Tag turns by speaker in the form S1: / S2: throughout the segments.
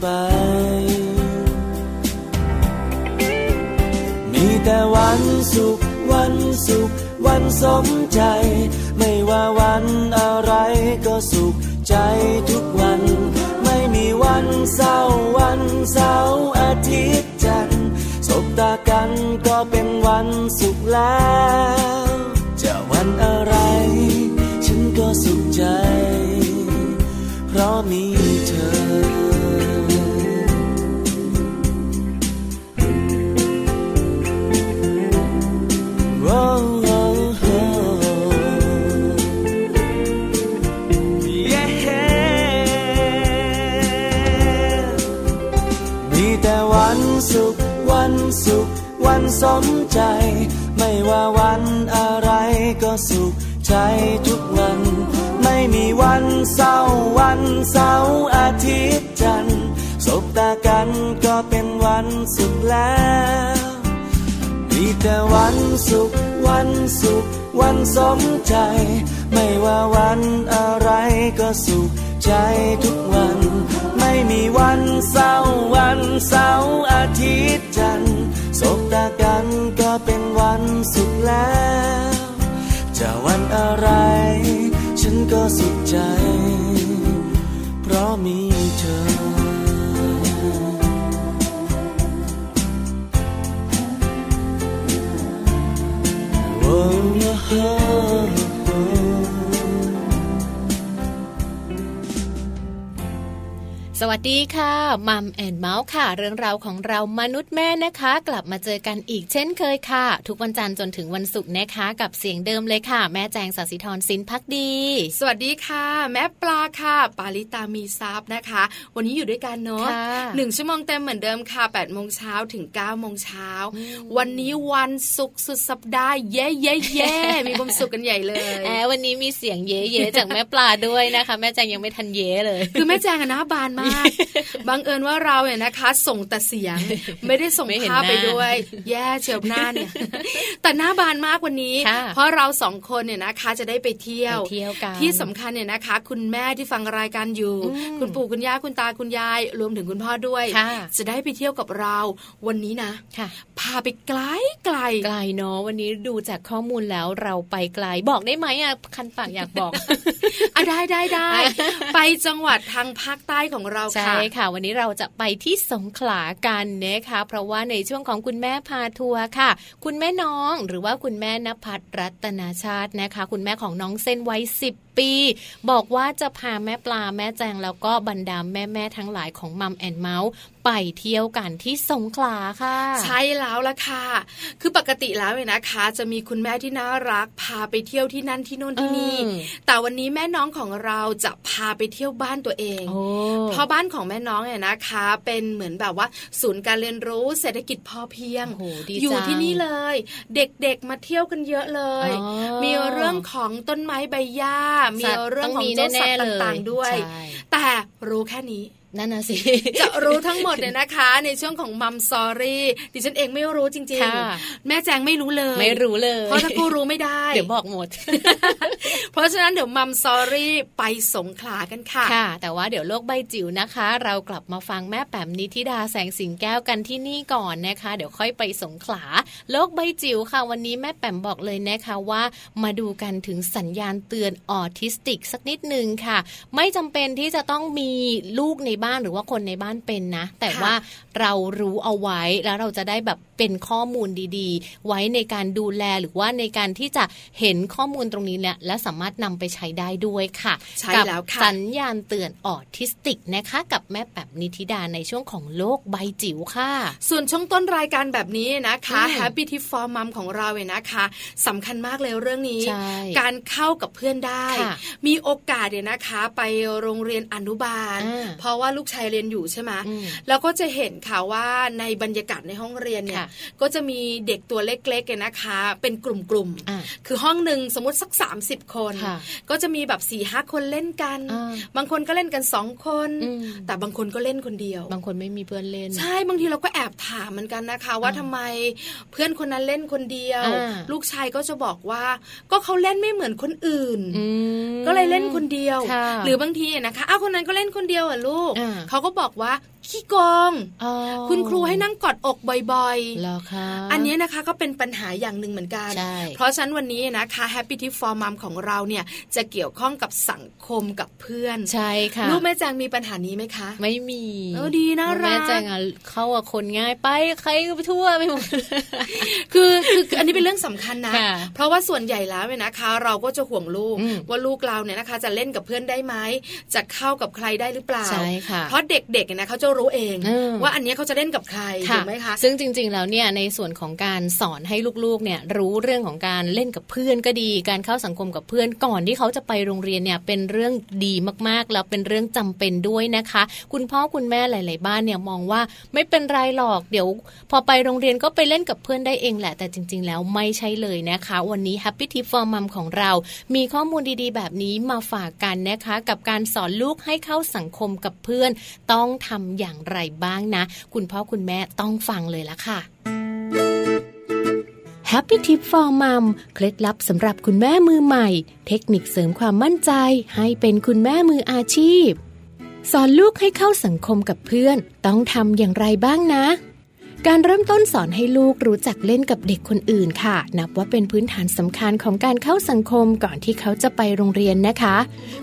S1: ไป มีแต่วันสุขวันสุขวันสมใจ ไม่ว่าวันอะไรก็สุขใจทุกวัน ไม่มีวันเศร้าวันเสาร์อาทิตย์จันทร์สบตากันก็เป็นวันสุขแล้ว จะวันอะไร ฉันก็สุขใจ เพราะมี สุขวันสมใจ ไม่ว่าวันอะไรก็สุขใจทุกวัน ไม่มีวันเศร้าวันเสาร์อาทิตย์จันทร์สบตากันก็เป็นวันสุขแล้วมีแต่วันสุขวันสุขวันสมใจ ไม่ว่าวันอะไรก็สุข ใจทุกวัน ไม่มีวันเศร้าวันเสาร์อาทิตย์จันทร์สบตากันก็เป็นวันสุขแล้ว จะวันอะไร ฉันก็สุขใจ เพราะมีเธอ
S2: สวัสดีค่ะ Mom and เมาท์ค่ะ เรื่องราวของเรามนุษย์แม่นะคะ กลับมาเจอกันอีกเช่นเคยค่ะ ทุกวันจันทร์จนถึงวันศุกร์นะคะ กับเสียงเดิมเลยค่ะ แม่แจงสัสิธรสินพักดี
S3: สวัสดีค่ะ แม่ปลาค่ะ ปาลิตามีซับนะคะ วันนี้อยู่ด้วยกันเนาะหนึ่งชั่วโมงเต็มเหมือนเดิมค่ะ8ปดโมงเช้าถึง9ก้าโมงเช้าวันนี้วันศุกร์สุดสัปดาห์เย่เย่เย่มีความสุขกันใหญ่เลย
S2: แอบวันนี้มีเสียงเย่เย่จากแม่ปลาด้วยนะคะ แม่แจงยังไม่ทันเย่เลย
S3: คือแม่แจงอะนะบานมากบังเอิญว่าเราเนี่ยนะคะ ส่งแต่เสียงไม่ได้ส่งภาพไปด้วย แย่เฉียบหน้าเนี่ย แต่หน้าบานมากวันนี้ เพราะเราสองคนเนี่ยนะคะจะได้ไปเที่ยว
S2: เที่ยวกัน
S3: ที่สำคัญเนี่ยนะคะ คุณแม่ที่ฟังรายการอยู่ คุณปู่คุณย่าคุณตาคุณยาย รวมถึงคุณพ่อด้วย จะได้ไปเที่ยวกับเราวันนี้นะพาไปไกลไกล
S2: ไกลเนาะวันนี้ดูจากข้อมูลแล้วเราไปไกลบอกได้ไหมอะคันปากอยากบอก
S3: อะได้ได้ได้ไปจังหวัดทางภาคใต้ของเรา
S2: ค่ะ ใช่ค่ะ วันนี้เราจะไปที่สงขลากันนะคะ เพราะว่าในช่วงของคุณแม่พาทัวร์ค่ะ คุณแม่น้องหรือว่าคุณแม่นภัทรรัตนาชาตินะคะ คุณแม่ของน้องเส้นไว้สิบปีบอกว่าจะพาแม่ปลาแม่แจงแล้วก็บรรดาแม่แม่ทั้งหลายของมัมแอนเมาส์ไปเที่ยวกันที่สงขลาค่ะ
S3: ใช่แล้วละค่ะ คือปกติแล้วเนี่ยนะคะ จะมีคุณแม่ที่น่ารัก พาไปเที่ยวที่นั่นที่โน่นที่นี่ แต่วันนี้แม่น้องของเราจะพาไปเที่ยวบ้านตัวเองเพราะบ้านของแม่น้องเนี่ยนะคะ เป็นเหมือนแบบว่า ศูนย์การเรียนรู้เศรษฐกิจพอเพียงอยู่ที่นี่เลย เด็กๆมาเที่ยวกันเยอะเลย มีเรื่องของต้นไม้ใบหญ้า มีเรื่องของเจ้าสัตว์ต่างๆด้วย แต่รู้แค่นี้
S2: นั่นนะสิ
S3: จะรู้ทั้งหมดเนี่ยนะคะ ในช่วงของมัมซอรี่ดิฉันเองไม่รู้จริงๆ แม่แจงไม่รู้เลย
S2: ไม่รู้เลย
S3: เพราะถ้ากูรู้ไม่ได้
S2: เดี๋ยวบอกหมด
S3: เพราะฉะนั้นเดี๋ยวมัมซอรี่ไปสงขลากันค่ะ
S2: ค่ะ แต่ว่าเดี๋ยวโลกใบจิ๋วนะคะ เรากลับมาฟังแม่แป๋มนิธิดาแสงสิงแก้วกันที่นี่ก่อนนะคะ เดี๋ยวค่อยไปสงขลาโลกใบจิ๋วค่ะ วันนี้แม่แป๋มบอกเลยนะคะว่า มาดูกันถึงสัญญาณเตือนออทิสติกสักนิดนึงค่ะ ไม่จำเป็นที่จะต้องมีลูกในบ้านหรือว่าคนในบ้านเป็นนะ แต่ว่าเรารู้เอาไว้แล้วเราจะได้แบบ เป็นข้อมูลดีๆ ไว้ในการดูแลหรือว่าในการที่จะเห็นข้อมูลตรงนี้แหละและสามารถนำไปใช้ได้ด้วยค่ะ
S3: ใช่แล้วค่ะ
S2: สัญญาณเตือนออทิสติกนะคะ กับแม่แป๋มนิธิดาในช่วงของโลกใบจิ๋วค่ะ
S3: ส่วนช่วงต้นรายการแบบนี้นะคะ Happy Tip for Mom ของเราเนี่ยนะคะสำคัญมากเลยเรื่องนี้ การเข้ากับเพื่อนได้ มีโอกาสเนี่ยนะคะไปโรงเรียนอนุบาล เพราะว่าลูกชายเรียนอยู่ใช่ไหมแล้วก็จะเห็นค่ะว่าในบรรยากาศในห้องเรียนเนี่ยก็จะมีเด็กตัวเล็กๆนะคะ เป็นกลุ่มๆ คือห้องหนึ่งสมมติสัก 30 คน ก็จะมีแบบสี่ห้าคนเล่นกัน บางคนก็เล่นกันสองคน แต่บางคนก็เล่นคนเดียว
S2: บางคนไม่มีเพื่อนเล่น
S3: ใช่บางทีเราก็แอบถามเหมือนกันนะคะ ว่าทำไมเพื่อนคนนั้นเล่นคนเดียว ลูกชายก็จะบอกว่า ก็เขาเล่นไม่เหมือนคนอื่น ก็เลยเล่นคนเดียว หรือบางทีนะคะอ้าวคนนั้นก็เล่นคนเดียวอะลูกเขาก็บอกว่า ขี้กองคุณครูให้นั่งกอดอกบ่อย
S2: ๆแล้วค่ะ
S3: อันนี้นะคะก็เป็นปัญหาอย่างหนึ่งเหมือนกัน เพราะฉะนั้นวันนี้นะคะ Happy Tip for Mom ของเราเนี่ยจะเกี่ยวข้องกับสังคมกับเพื่อน
S2: ใช่ค่ะ
S3: ลูกแม่แจงมีปัญหานี้ไหมคะ
S2: ไม่มี
S3: เออดีนะรักแม่
S2: แจงเข้ากับคนง่ายไปใครก็ไปทั่วไปหมด
S3: คือคืออันนี้เป็นเรื่องสำคัญนะ เพราะว่าส่วนใหญ่แล้วเนี่ยนะคะ เราก็จะห่วงลูกว่าลูกเราเนี่ยนะคะ จะเล่นกับเพื่อนได้ไหมจะเข้ากับใครได้หรือเปล่า
S2: ใช่ค่ะ
S3: เพราะเด็กๆเนี่ยนะเขาจะรู้เอง ว่าอันนี้เขาจะเล่นกับใครถูกไหมคะ
S2: ซึ่งจริง ๆ แล้วเนี่ยในส่วนของการสอนให้ลูกๆเนี่ยรู้เรื่องของการเล่นกับเพื่อนก็ดี การเข้าสังคมกับเพื่อนก่อนที่เขาจะไปโรงเรียนเนี่ยเป็นเรื่องดีมากๆ แล้วเป็นเรื่องจำเป็นด้วยนะคะ คุณพ่อคุณแม่หลาย ๆ บ้านเนี่ยมองว่าไม่เป็นไรหรอกเดี๋ยว พอไปโรงเรียนก็ไปเล่นกับเพื่อนได้เองแหละแต่จริง ๆ แล้วไม่ใช่เลยนะคะ วันนี้ Happy Tip for Mom ของเรา มีข้อมูลดีๆ แบบนี้มาฝากกันนะคะ กับการสอนลูกให้เข้าสังคมกับเพื่อนต้องทำอย่างางไรบ้างนะ คุณพ่อคุณแม่ต้องฟังเลยละค่ะ Happy Tip for Mom เคล็ดลับสำหรับคุณแม่มือใหม่ เทคนิคเสริมความมั่นใจ ให้เป็นคุณแม่มืออาชีพ สอนลูกให้เข้าสังคมกับเพื่อน ต้องทำอย่างไรบ้างนะ การเริ่มต้นสอนให้ลูกรู้จักเล่นกับเด็กคนอื่นค่ะ นับว่าเป็นพื้นฐานสำคัญของการเข้าสังคมก่อนที่เขาจะไปโรงเรียนนะคะ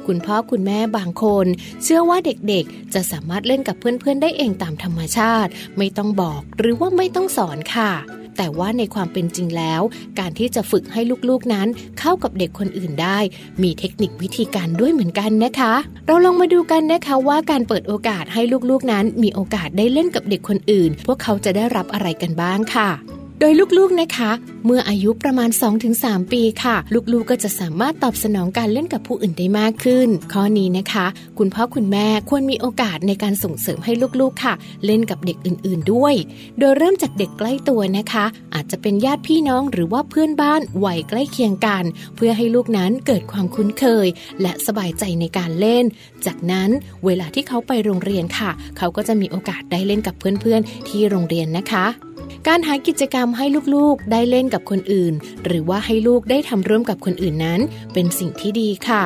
S2: คุณพ่อคุณแม่บางคน เชื่อว่าเด็กๆ จะสามารถเล่นกับเพื่อนๆได้เองตามธรรมชาติ ไม่ต้องบอกหรือว่าไม่ต้องสอนค่ะ แต่ว่าในความเป็นจริงแล้ว การที่จะฝึกให้ลูกๆนั้น เข้ากับเด็กคนอื่นได้ มีเทคนิควิธีการด้วยเหมือนกันนะคะ เราลองมาดูกันนะคะว่าการเปิดโอกาสให้ลูกๆนั้น มีโอกาสได้เล่นกับเด็กคนอื่น พวกเขาจะได้รับอะไรกันบ้างค่ะ โดยลูกๆนะคะ เมื่ออายุประมาณ 2-3 ปีค่ะ ลูกๆก็จะสามารถตอบสนองการเล่นกับผู้อื่นได้มากขึ้น ข้อนี้นะคะ คุณพ่อคุณแม่ควรมีโอกาสในการส่งเสริมให้ลูกๆค่ะ เล่นกับเด็กอื่นๆด้วย โดยเริ่มจากเด็กใกล้ตัวนะคะ อาจจะเป็นญาติพี่น้องหรือว่าเพื่อนบ้านวัยใกล้เคียงกัน เพื่อให้ลูกนั้นเกิดความคุ้นเคย และสบายใจในการเล่น จากนั้นเวลาที่เขาไปโรงเรียนค่ะ เขาก็จะมีโอกาสได้เล่นกับเพื่อนๆที่โรงเรียนนะคะ การหากิจกรรมให้ลูกๆได้เล่นกับคนอื่น หรือว่าให้ลูกได้ทำร่วมกับคนอื่นนั้น เป็นสิ่งที่ดีค่ะ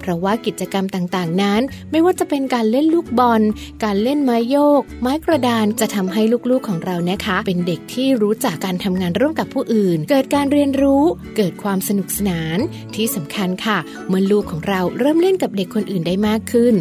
S2: เพราะว่ากิจกรรมต่างๆ นั้น ไม่ว่าจะเป็นการเล่นลูกบอล การเล่นไม้โยก ไม้กระดานจะทำให้ลูกๆของเรานะคะ เป็นเด็กที่รู้จักการทำงานร่วมกับผู้อื่น เกิดการเรียนรู้ เกิดความสนุกสนานที่สำคัญค่ะ เมื่อลูกของเราเริ่มเล่นกับเด็กคนอื่นได้มากขึ้น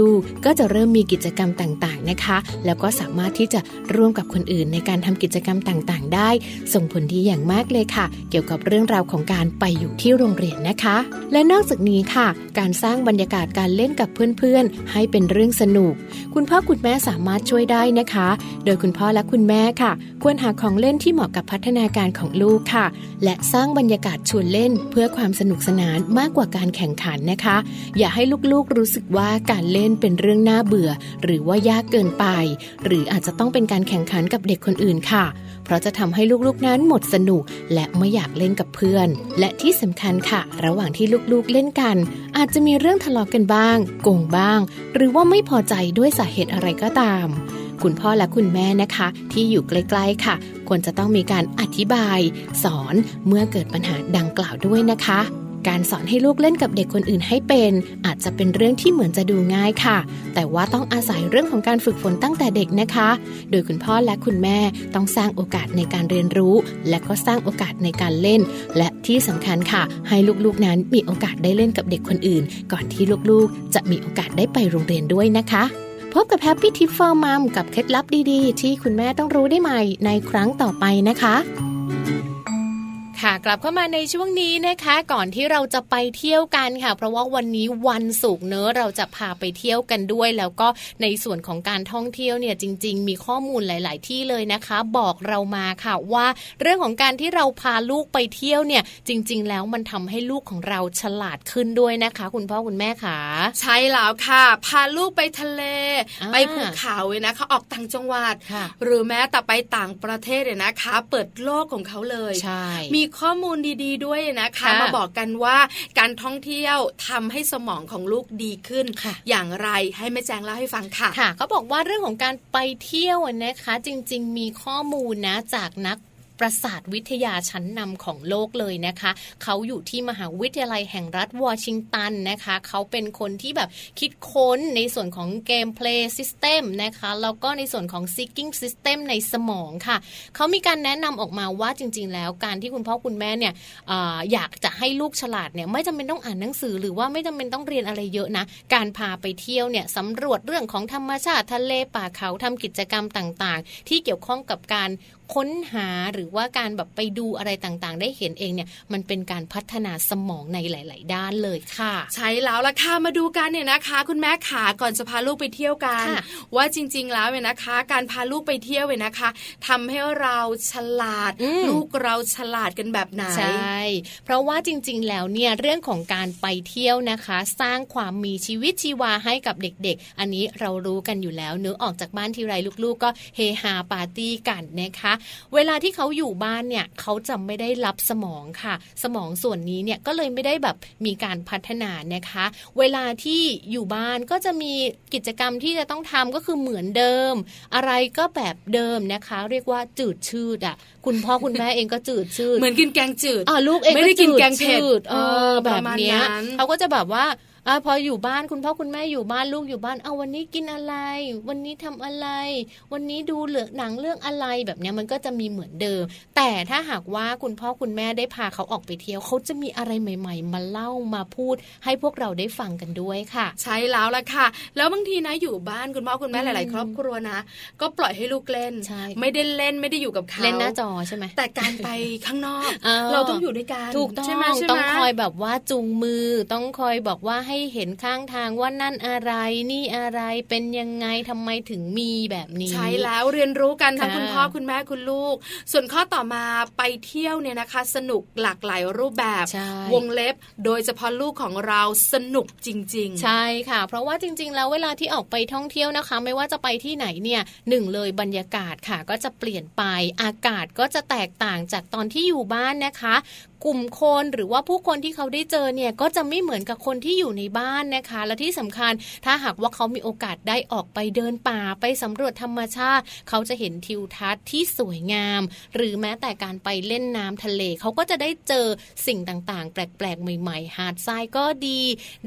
S2: ลูกๆก็จะเริ่มมีกิจกรรมต่างๆนะคะ แล้วก็สามารถที่จะร่วมกับคนอื่น ในการทำกิจกรรมต่างๆ ได้ ส่งผลดีอย่างมากเลยค่ะ เกี่ยวกับเรื่องราวของการไปอยู่ที่โรงเรียนนะคะ และนอกจากนี้ค่ะการสร้างบรรยากาศการเล่นกับเพื่อนๆ ให้เป็นเรื่องสนุก คุณพ่อคุณแม่สามารถช่วยได้นะคะ โดยคุณพ่อและคุณแม่ค่ะ ควรหาของเล่นที่เหมาะกับพัฒนาการของลูกค่ะ และสร้างบรรยากาศชวนเล่นเพื่อความสนุกสนานมากกว่าการแข่งขันนะคะ อย่าให้ลูกๆรู้สึกว่าการเล่นเป็นเรื่องน่าเบื่อ หรือว่ายากเกินไป หรืออาจจะต้องเป็นการแข่งขันกับเด็กคนอื่นค่ะ ราะจะทำให้ลูกๆนั้นหมดสนุก และไม่อยากเล่นกับเพื่อน และที่สำคัญค่ะ ระหว่างที่ลูกๆเล่นกัน อาจจะมีเรื่องทะเลาะกันบ้างโกงบ้าง หรือว่าไม่พอใจด้วยสาเหตุอะไรก็ตาม คุณพ่อและคุณแม่นะคะ ที่อยู่ใกล้ๆค่ะ ควรจะต้องมีการอธิบาย สอนเมื่อเกิดปัญหาดังกล่าวด้วยนะคะ การสอนให้ลูกเล่นกับเด็กคนอื่นให้เป็น อาจจะเป็นเรื่องที่เหมือนจะดูง่ายค่ะ แต่ว่าต้องอาศัยเรื่องของการฝึกฝนตั้งแต่เด็กนะคะ โดยคุณพ่อและคุณแม่ต้องสร้างโอกาสในการเรียนรู้ และก็สร้างโอกาสในการเล่น และที่สำคัญค่ะ ให้ลูกๆนั้นมีโอกาสได้เล่นกับเด็กคนอื่น ก่อนที่ลูกๆ จะมีโอกาสได้ไปโรงเรียนด้วยนะคะพบกับ Happy Tip for Mom กับเคล็ดลับดีๆ ที่คุณแม่ต้องรู้ได้ใหม่ในครั้งต่อไปนะคะ ค่ะกลับเข้ามาในช่วงนี้นะคะ ก่อนที่เราจะไปเที่ยวกันค่ะ เพราะว่าวันนี้วันศุกร์เนอะเราจะพาไปเที่ยวกันด้วย แล้วก็ในส่วนของการท่องเที่ยวเนี่ยจริง ๆ มีข้อมูลหลาย ๆ ที่เลยนะคะ บอกเรามาค่ะว่า เรื่องของการที่เราพาลูกไปเที่ยวเนี่ย จริง ๆ แล้วมันทำให้ลูกของเราฉลาดขึ้นด้วยนะคะ คุณพ่อคุณแม่ค่ะ
S3: ใช่แล้วค่ะ พาลูกไปทะเล
S2: อ่า
S3: ไปภูเขาเลยนะคะออกต่างจังหวัด
S2: ค่ะ
S3: หรือแม้แต่ไปต่างประเทศเลยนะคะ เปิดโลกของเขาเลย
S2: ใช่
S3: มีข้อมูลดี ๆ ด้วยนะคะ
S2: ค่ะ
S3: มาบอกกันว่าการท่องเที่ยวทำให้สมองของลูกดีขึ้น
S2: ค่ะ
S3: อย่างไรให้แม่แจงเล่าให้ฟังค่ะ
S2: ค่ะเขาบอกว่าเรื่องของการไปเที่ยวอะนะคะ จริง ๆ มีข้อมูลนะจากนัก ประสาทวิทยาชั้นนำของโลกเลยนะคะ เขาอยู่ที่มหาวิทยาลัยแห่งรัฐวอชิงตันนะคะ เขาเป็นคนที่แบบคิดค้นในส่วนของเกมเพลย์ซิสเต็มนะคะแล้วก็ในส่วนของ seeking system ในสมองค่ะ เขามีการแนะนำออกมาว่าจริง ๆ แล้วการที่คุณพ่อคุณแม่เนี่ยอออยากจะให้ลูกฉลาดเนี่ยไม่จำเป็นต้องอ่านหนังสือ หรือว่าไม่จำเป็นต้องเรียนอะไรเยอะนะ การพาไปเที่ยวเนี่ยสำรวจเรื่องของธรรมชาติทะเลป่าเขาทำกิจกรรมต่างๆ ที่เกี่ยวข้องกับการ ค้นหาหรือว่าการแบบไปดูอะไรต่างๆ ได้เห็นเองเนี่ยมันเป็นการพัฒนาสมองในหลาย ๆ ด้านเลยค่ะ
S3: ใช่แล้วล่ะค่ะมาดูกันเนี่ยนะคะ คุณแม่ขาก่อนจะพาลูกไปเที่ยวกัน
S2: ค่ะ
S3: ว่าจริง ๆ แล้วเนี่ยนะคะ การพาลูกไปเที่ยวเนี่ยนะคะทำให้เราฉลาด
S2: อืม
S3: ลูกเราฉลาดกันแบบไหน
S2: ใช่เพราะว่าจริง ๆ แล้วเนี่ยเรื่องของการไปเที่ยวนะคะ สร้างความมีชีวิตชีวาให้กับเด็ก ๆ อันนี้เรารู้กันอยู่แล้วเนื้อะออกจากบ้านทีไรลูก ๆ ก็เฮฮาปาร์ตี้กันนะคะเวลาที่เขาอยู่บ้านเนี่ยเขาจะไม่ได้รับสมองค่ะ สมองส่วนนี้เนี่ยก็เลยไม่ได้แบบมีการพัฒนานะคะ เวลาที่อยู่บ้านก็จะมีกิจกรรมที่จะต้องทำก็คือเหมือนเดิม อะไรก็แบบเดิมนะคะ เรียกว่าจืดชืดอะคุณพ่อคุณแม่เองก็จืดชืด
S3: เหมือนกินแกงจืด
S2: อ่าลูกเอง
S3: ไม่ได้กินแกงเผ็ด
S2: จืดเออ
S3: ป
S2: แบ
S3: ระ
S2: บ
S3: มาณ
S2: เนี้ย
S3: นั้น
S2: เขาก็จะแบบว่า อาพออยู่บ้านคุณพ่อคุณแม่อยู่บ้านลูกอยู่บ้านเอาวันนี้กินอะไร วันนี้ทำอะไร วันนี้ดูเหลือหนังเรื่องอะไรแบบเนี้ยมันก็จะมีเหมือนเดิม แต่ถ้าหากว่าคุณพ่อคุณแม่ได้พาเขาออกไปเที่ยวเขาจะมีอะไรใหม่ ๆ มาเล่ามาพูด ให้พวกเราได้ฟังกันด้วยค่ะ
S3: ใช่แล้วล่ะค่ะ แล้วบางทีนะอยู่บ้านคุณพ่อคุณแม่
S2: อื
S3: ห
S2: ม
S3: ลาย ๆ ครอบครัวนะ ก็ปล่อยให้ลูกเล่น
S2: ใช่
S3: ไม่ได้เล่นไม่ได้อยู่กับเขา
S2: เล่นหน้าจอใช่ไหม
S3: แต่การไปข้างนอก
S2: เออ
S3: เราต้องอยู่ด้วยกัน
S2: ถูกต้อง
S3: ใช่ไหมใช่ไหม
S2: ต้องคอยแบบว่าจูงมือต้องคอยบอกว่าให้เห็นข้างทางว่านั่นอะไรนี่อะไรเป็นยังไงทำไมถึงมีแบบนี้
S3: ใช่แล้วเรียนรู้กันทั้ง
S2: ค่ะ
S3: คุณพ่อคุณแม่คุณลูก ส่วนข้อต่อมาไปเที่ยวเนี่ยนะคะ สนุกหลากหลายรูปแบบ
S2: ใช่
S3: วงเล็บ โดยเฉพาะลูกของเราสนุกจริง ๆ
S2: ใช่ค่ะ เพราะว่าจริง ๆ แล้วเวลาที่ออกไปท่องเที่ยวนะคะ ไม่ว่าจะไปที่ไหนเนี่ยหนึ่งเลยบรรยากาศค่ะ ก็จะเปลี่ยนไปอากาศก็จะแตกต่างจากตอนที่อยู่บ้านนะคะ กลุ่มคนหรือว่าผู้คนที่เขาได้เจอเนี่ยก็จะไม่เหมือนกับคนที่อยู่ในบ้านนะคะ และที่สำคัญถ้าหากว่าเขามีโอกาสได้ออกไปเดินป่าไปสำรวจธรรมชาติ เขาจะเห็นทิวทัศน์ที่สวยงาม หรือแม้แต่การไปเล่นน้ำทะเล เขาก็จะได้เจอสิ่งต่างๆ แปลกๆ ใหม่ๆ หาดทรายก็ดี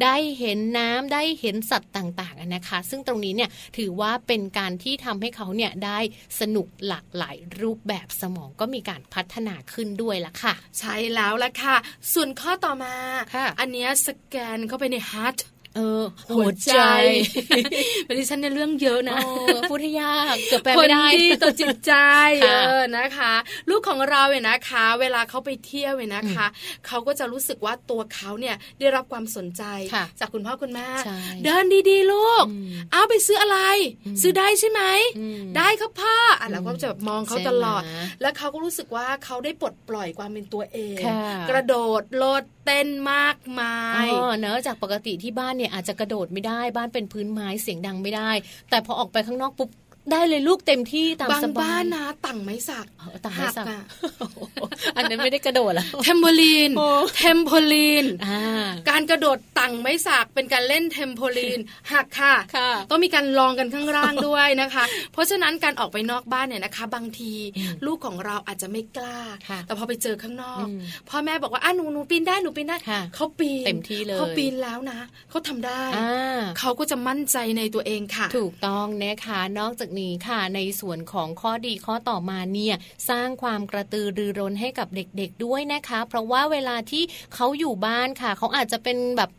S2: ได้เห็นน้ำได้เห็นสัตว์ต่างๆนะคะ ซึ่งตรงนี้เนี่ยถือว่าเป็นการที่ทำให้เขาเนี่ยได้สนุกหลากหลายรูปแบบสมองก็มีการพัฒนาขึ้นด้วยละค่ะ
S3: ใช่แล้วล่ะค่ะ ส่วนข้อต่อมา
S2: ค่ะ
S3: อันเนี้ยสแกนเข้าไปใน heart
S2: เออ
S3: หัวใจวันนี้ฉันในเรื่องเยอะนะ
S2: พูดให้ยากเกือบแปลไม่ได้
S3: ตัวจิตใจเออนะคะ ลูกของเราเนี่ยนะคะ เวลาเขาไปเที่ยวเนี่ยนะคะเขาก็จะรู้สึกว่าตัวเขาเนี่ยได้รับความสนใจ จากคุณพ่อคุณแม่เดินดีๆ ลูก เอาไปซื้ออะไร ซื้อได้ใช่ไหมได้ครับพ่ออะเราก็จะแบบมองเขาตลอด แล้วเขาก็รู้สึกว่าเขาได้ปลดปล่อยความเป็นตัวเอง กระโดดโลด เต้นมากมาย
S2: อ๋อเนอะจากปกติที่บ้านเนี่ยอาจจะกระโดดไม่ได้บ้านเป็นพื้นไม้เสียงดังไม่ได้ แต่พอออกไปข้างนอกปุ๊บ ได้เลยลูกเต็มที่ตาม
S3: สบายบาง
S2: บ้าน
S3: นะตั้งไม้สัก
S2: ตั้งไม้สักอันนั้นไม่ได้กระโดดแล้ว
S3: เทมโพลีนเทมโพลีนการกระโดดตั้งไม้สักเป็นการเล่นเทมโพลีนหักค่ะ ต้องมีการลองกันข้างล่างด้วยนะคะ เพราะฉะนั้นการออกไปนอกบ้านเนี่ยนะคะ บางทีลูกของเราอาจจะไม่กล้า แต่พอไปเจอข้างนอกพ่อแม่บอกว่าอะหนูหนูปีนได้หนูปีนได้เขาปีน
S2: เต็มที่เลย
S3: เขาปีนแล้วนะเขาทำได้เขาก็จะมั่นใจในตัวเองค่ะ
S2: ถูกต้องนะคะนอกจากนี้ค่ะ ในส่วนของข้อดีข้อต่อมาเนี่ยสร้างความกระตือรือร้นให้กับเด็กๆด้วยนะคะ เพราะว่าเวลาที่เขาอยู่บ้านค่ะ เขาอาจจะเป็นแบบ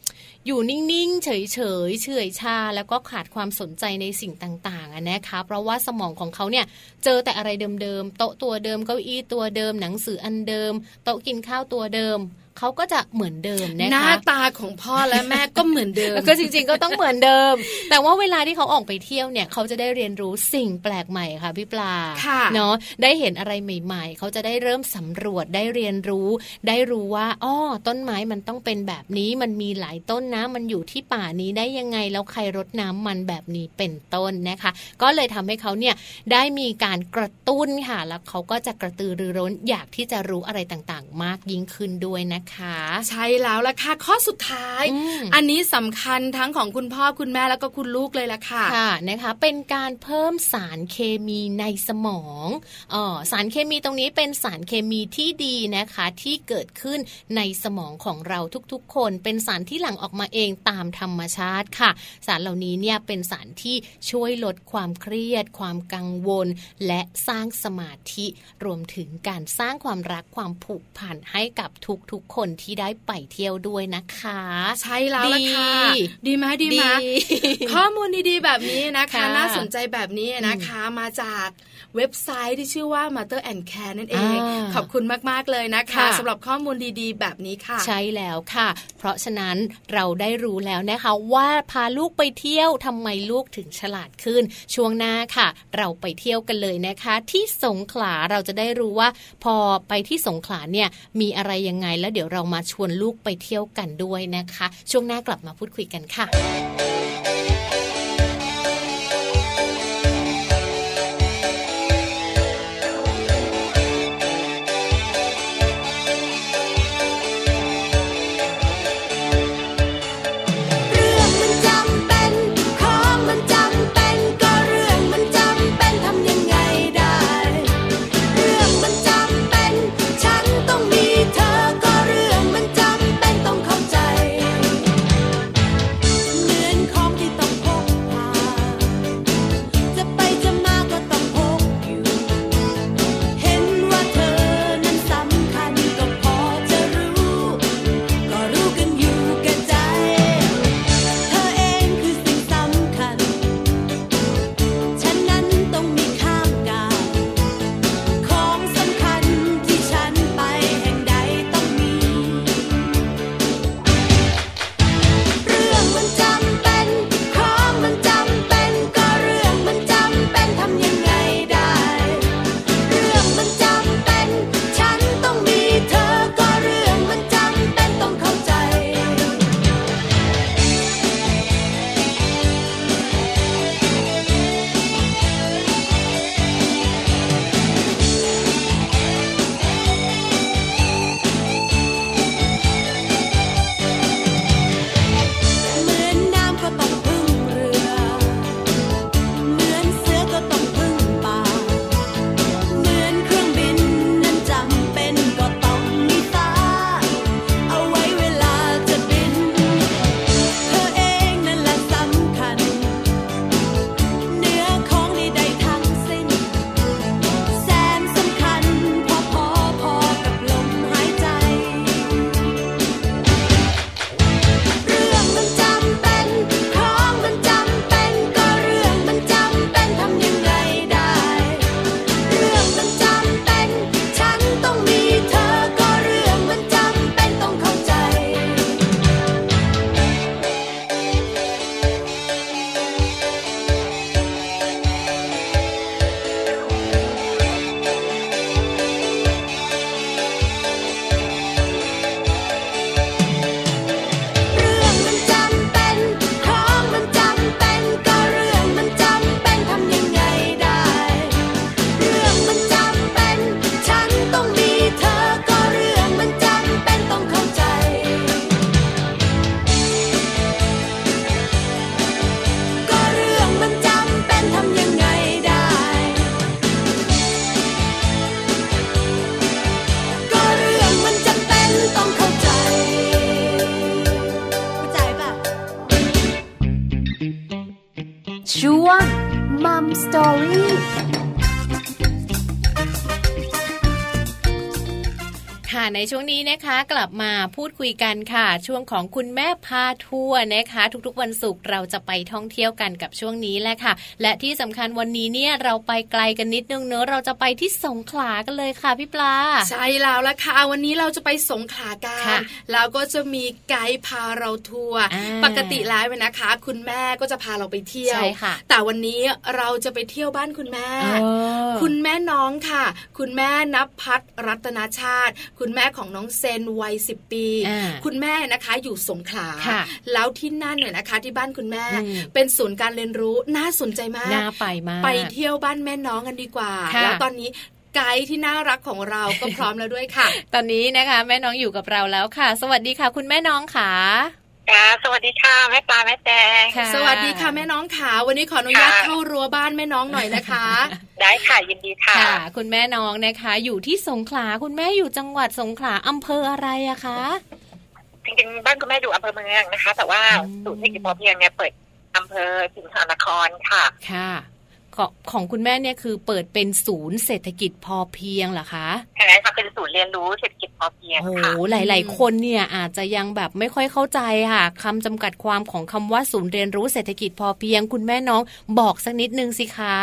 S2: อยู่นิ่งๆ เฉยๆเฉยชา แล้วก็ขาดความสนใจในสิ่งต่างๆนะคะ เพราะว่าสมองของเขาเนี่ยเจอแต่อะไรเดิมๆ โต๊ะตัวเดิมเก้าอี้ตัวเดิมหนังสืออันเดิม โต๊ะกินข้าวตัวเดิม เขาก็จะเหมือนเดิมนะคะหน้า
S3: ตาของพ่อและแม่ก็เหมือนเดิม
S2: ก็จริง ๆ ก็ต้องเหมือนเดิม แต่ว่าเวลาที่เขาออกไปเที่ยวเนี่ยเขาจะได้เรียนรู้สิ่งแปลกใหม่ค่ะพี่ปลาเนาะได้เห็นอะไรใหม่ ๆ เขาจะได้เริ่มสำรวจได้เรียนรู้ ได้รู้ว่าอ้อต้นไม้มันต้องเป็นแบบนี้มันมีหลายต้นนะ มันอยู่ที่ป่านี้ได้ยังไงแล้วใครรดน้ำมันแบบนี้เป็นต้นนะคะ ก็เลยทำให้เขาเนี่ยได้มีการกระตุ้นค่ะ แล้วเขาก็จะกระตือรือร้นอยากที่จะรู้อะไรต่างๆ มากยิ่งขึ้นด้วยนะคะ
S3: ใช่แล้วล่ะค่ะข้อสุดท้าย อันนี้สำคัญทั้งของคุณพ่อคุณแม่แล้วก็คุณลูกเลยล่ะค่ะ
S2: ค่ะนะคะ เป็นการเพิ่มสารเคมีในสมองอ๋อสารเคมีตรงนี้เป็นสารเคมีที่ดีนะคะ ที่เกิดขึ้นในสมองของเราทุกๆ คน เป็นสารที่หลั่งออกมาเองตามธรรมชาติค่ะ สารเหล่านี้เนี่ยเป็นสารที่ช่วยลดความเครียด ความกังวล และสร้างสมาธิรวมถึงการสร้างความรักความผูกพันให้กับทุกๆคนที่ได้ไปเที่ยวด้วยนะคะ
S3: ใช่แล้วล่ะค่ะดีไหมดีไหมข้อมูลดีๆแบบนี้นะคะน่าสนใจแบบนี้นะคะมาจากเว็บไซต์ที่ชื่อว่า Mother and Care นั่นเอง ขอบคุณมาก ๆ เลยนะคะสำหรับข้อมูลดีๆ แบบนี้ค่ะ
S2: ใช่แล้วค่ะ เพราะฉะนั้นเราได้รู้แล้วนะคะว่าพาลูกไปเที่ยวทำไมลูกถึงฉลาดขึ้น ช่วงหน้าค่ะ เราไปเที่ยวกันเลยนะคะ ที่สงขลาเราจะได้รู้ว่า พอไปที่สงขลาเนี่ยมีอะไรยังไงแล้วเดี๋ยวเรามาชวนลูกไปเที่ยวกันด้วยนะคะ ช่วงหน้ากลับมาพูดคุยกันค่ะ ช่วงนี้นะคะ ลับมาพูดคุยกันค่ะ ช่วงของคุณแม่พาทัวร์นะคะ ทุกๆวันศุกร์เราจะไปท่องเที่ยวกันกับช่วงนี้แหละค่ะ และที่สำคัญวันนี้เนี่ยเราไปไกลกันนิดนึงเนอะเราจะไปที่สงขลากันเลยค่ะพี่ปลา
S3: ใช่แล้วละค่ะวันนี้เราจะไปสงขลากั
S2: ค่ะ
S3: นแล้วก็จะมีไกด์พาเราทัวร์
S2: อ่า
S3: ปกติแล้วเนยนะคะ คุณแม่ก็จะพาเราไปเที่ยว
S2: ใช่ค่ะ
S3: แต่วันนี้เราจะไปเที่ยวบ้านคุณแม่
S2: เออ
S3: คุณแม่น้องค่ะ คุณแม่นับพัฒน์รัตนาชาติ คุณแม่ของน้องเซนวัยสิบปี
S2: อ่า
S3: คุณแม่นะคะอยู่สงขลา
S2: ค่ะ
S3: แล้วที่นั่นเนี่ยนะคะที่บ้านคุณแม่
S2: อืม
S3: เป็นศูนย์การเรียนรู้น่าสนใจมาก
S2: น่าไปมาก
S3: ไปเที่ยวบ้านแม่น้องกันดีกว่า
S2: ค่ะ
S3: แล้วตอนนี้ไกด์ที่น่ารักของเราก็พร้อมแล้วด้วยค่ะ
S2: ตอนนี้นะคะ แม่น้องอยู่กับเราแล้วค่ะ สวัสดีค่ะ คุณแม่น้องค่ะ
S4: ค่ะสวัสดีค่ะแม่ปลาแม่แจง
S2: ค่ะ
S3: สวัสดีค่ะแม่น้องขาวันนี้ขออนุญาต
S4: ค่ะ
S3: เข้ารั้วบ้านแม่น้องหน่อยนะคะ
S4: ได้ค่ะยินดีค่ะ
S2: ค่ะ คุณแม่น้องนะคะ อยู่ที่สงขลาคุณแม่อยู่จังหวัดสงขลาอำเภออะไรอะคะ
S4: จริงๆบ้านคุณแม่อยู่อำเภอเมืองนะคะ แต่ว่า
S2: อืม
S4: ศูนย์เศรษฐกิจพอเพียงเนี่ยเปิดอำเภอสิงห์นครค่ะ
S2: ค่ะ ของของคุณแม่เนี่ยคือเปิดเป็นศูนย์เศรษฐกิจพอเพียงเหรอคะ
S4: ใช่ค่ะเป็นศูนย์เรียนรู้เศรษฐกิจพอเพียง
S2: โอ้โห
S4: ค่ะ
S2: หลาย ๆ คนเนี่ยอาจจะยังแบบไม่ค่อยเข้าใจค่ะคำจำกัดความของคำว่าศูนย์เรียนรู้เศรษฐกิจพอเพียง คุณแม่น้องบอกสักนิดนึงสิคะ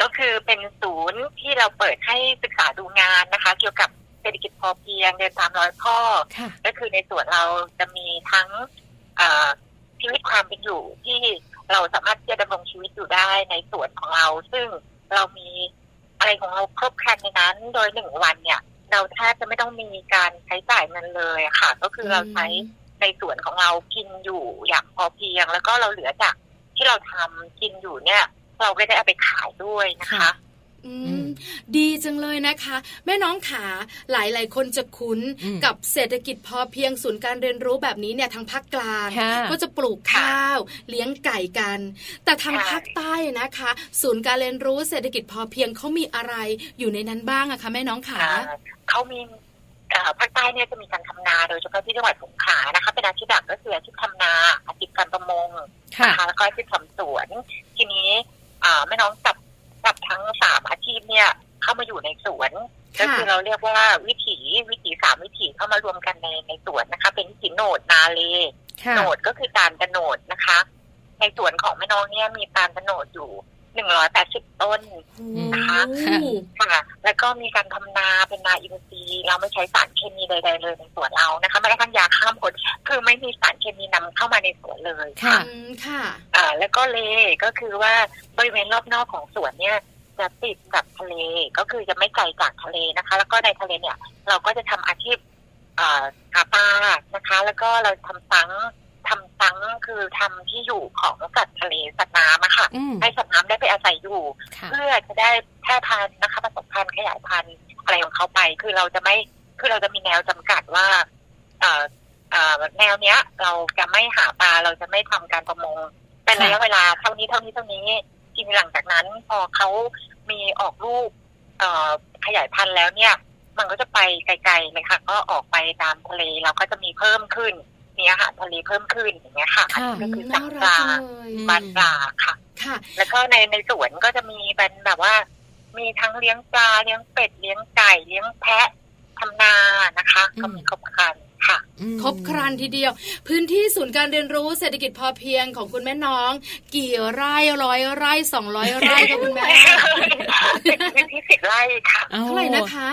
S4: ก็คือเป็นศูนย์ที่เราเปิดให้ศึกษาดูงานนะคะ เกี่ยวกับเศรษฐกิจพอเพียงเดินตามรอยพ่อ
S2: ค่ะ
S4: ก็คือในส่วนเราจะมีทั้งเอ่อชีวิตความเป็นอยู่ที่ เราสามารถที่จะดำรงชีวิตอยู่ได้ในส่วนของเรา ซึ่งเรามีอะไรของเราครบครันในนั้น โดยหนึ่งวันเนี่ย เราแทบจะไม่ต้องมีการใช้จ่ายเงินเลยค่ะ ก็คือเราใช้ในส่วนของเรากินอยู่อย่างพอเพียง แล้วก็เราเหลือจากที่เราทำกินอยู่เนี่ย เราก็ได้เอาไปขายด้วยนะคะ
S3: ดีจังเลยนะคะ แม่น้องขาหลายหลายๆคนจะคุ้น
S2: อืม
S3: กับเศรษฐกิจพอเพียงศูนย์การเรียนรู้แบบนี้เนี่ยทางภาคกลาง
S2: ค่ะ
S3: ก็จะปลูกข้าว เลี้ยงไก่กัน แต่ทาง
S4: ค่ะ
S3: ภาคใต้นะคะ ศูนย์การเรียนรู้เศรษฐกิจพอเพียงเขามีอะไรอยู่ในนั้นบ้างอะคะแม่น้องขา
S4: อ่าเขามีเอ่อภาคใต้เนี่ยจะมีการทำนาโดยเฉพาะที่จังหวัดสงขลานะคะ เป็นอาชีพหลักก็คืออาชีพทำนาอาชีพการประมง
S2: ค่ะ
S4: นะคะแล้วก็อาชีพทำสวน ทีนี้อ่าแม่น้องจับจับ ทั้งสามอาชีพเนี่ยเข้ามาอยู่ในสวนก็
S3: ค่ะ
S4: คือเราเรียกว่าวิถีวิถีสามวิถีเข้ามารวมกันในในสวนนะคะ เป็นวิถีโหนดนาเล
S2: ค่ะ
S4: โหนดก็คือการกระโหนดนะคะ ในสวนของแม่น้องเนี่ยมีการกระโหนดอยู่หนึ่งร้อยแปดสิบต้นนะคะ
S3: โอ้
S4: ค่ะ แล้วก็มีการทำนาเป็นนาอินทรีย์เราไม่ใช้สารเคมีใดๆเลยในสวนเรานะคะแม้กระทั่งยาฆ่าผลคือไม่มีสารเคมีนำเข้ามาในสวนเลย
S2: ค่ะ
S3: อืมค่ะ
S4: อ่าแล้วก็เลก็คือว่าบริเวณรอบนอกของสวนเนี่ย จะติดกับทะเลก็คือจะไม่ไกลจากทะเลนะคะ แล้วก็ในทะเลเนี่ย เราก็จะทำอาชีพอ่าหาปลานะคะ แล้วก็เราทำซังทำซังคือทำที่อยู่ของสัตว์ทะเลสัตว์น้ำอะค่ะ
S2: อืม
S4: ให้สัตว์น้ำได้ไปอาศัยอยู่
S2: ค่ะ
S4: เพื่อจะได้แพร่พันธุ์นะคะผสมพันธุ์ขยายพันธุ์อะไรของเขาไป คือเราจะไม่คือเราจะมีแนวจำกัดว่าเอ่อเอ่อแนวเนี้ย เราจะไม่หาปลาเราจะไม่ทำการประมงเป็น
S2: ค่ะ
S4: ระยะเวลาเท่านี้เท่านี้เท่านี้ ทีนี้หลังจากนั้น พอเขามีออกลูกเอ่อขยายพันธุ์แล้วเนี่ย มันก็จะไปไกลๆเลยค่ะ ก็ออกไปตามทะเลเราก็จะมีเพิ่มขึ้น มีอาหารทะเลเพิ่มขึ้นอย่างเงี้ยค่ะ
S2: ค่ะ
S4: อันนี้ก็คือ
S3: น่า
S4: จับป
S3: รัก
S4: ลา
S3: จังเลย
S2: อืม
S4: บานปลาค่ะ
S3: ค่ะ
S4: แล้วก็ในในสวนก็จะมีเป็นแบบว่า มีทั้งเลี้ยงปลาเลี้ยงเป็ดเลี้ยงไก่เลี้ยงแพะทำนานะคะ
S2: อืม
S4: ก็มีครบครัน ค่ะ
S2: อืม
S3: ครบครันทีเดียว พื้นที่ศูนย์การเรียนรู้เศรษฐกิจพอเพียงของคุณแม่น้อง กี่ไร่ร้อยไร่สองร้อยไร่คะคุณแม่
S4: เป็นพื้นที่สิบไร่ค่ะ
S2: อ้
S3: เท่าไหร่นะคะ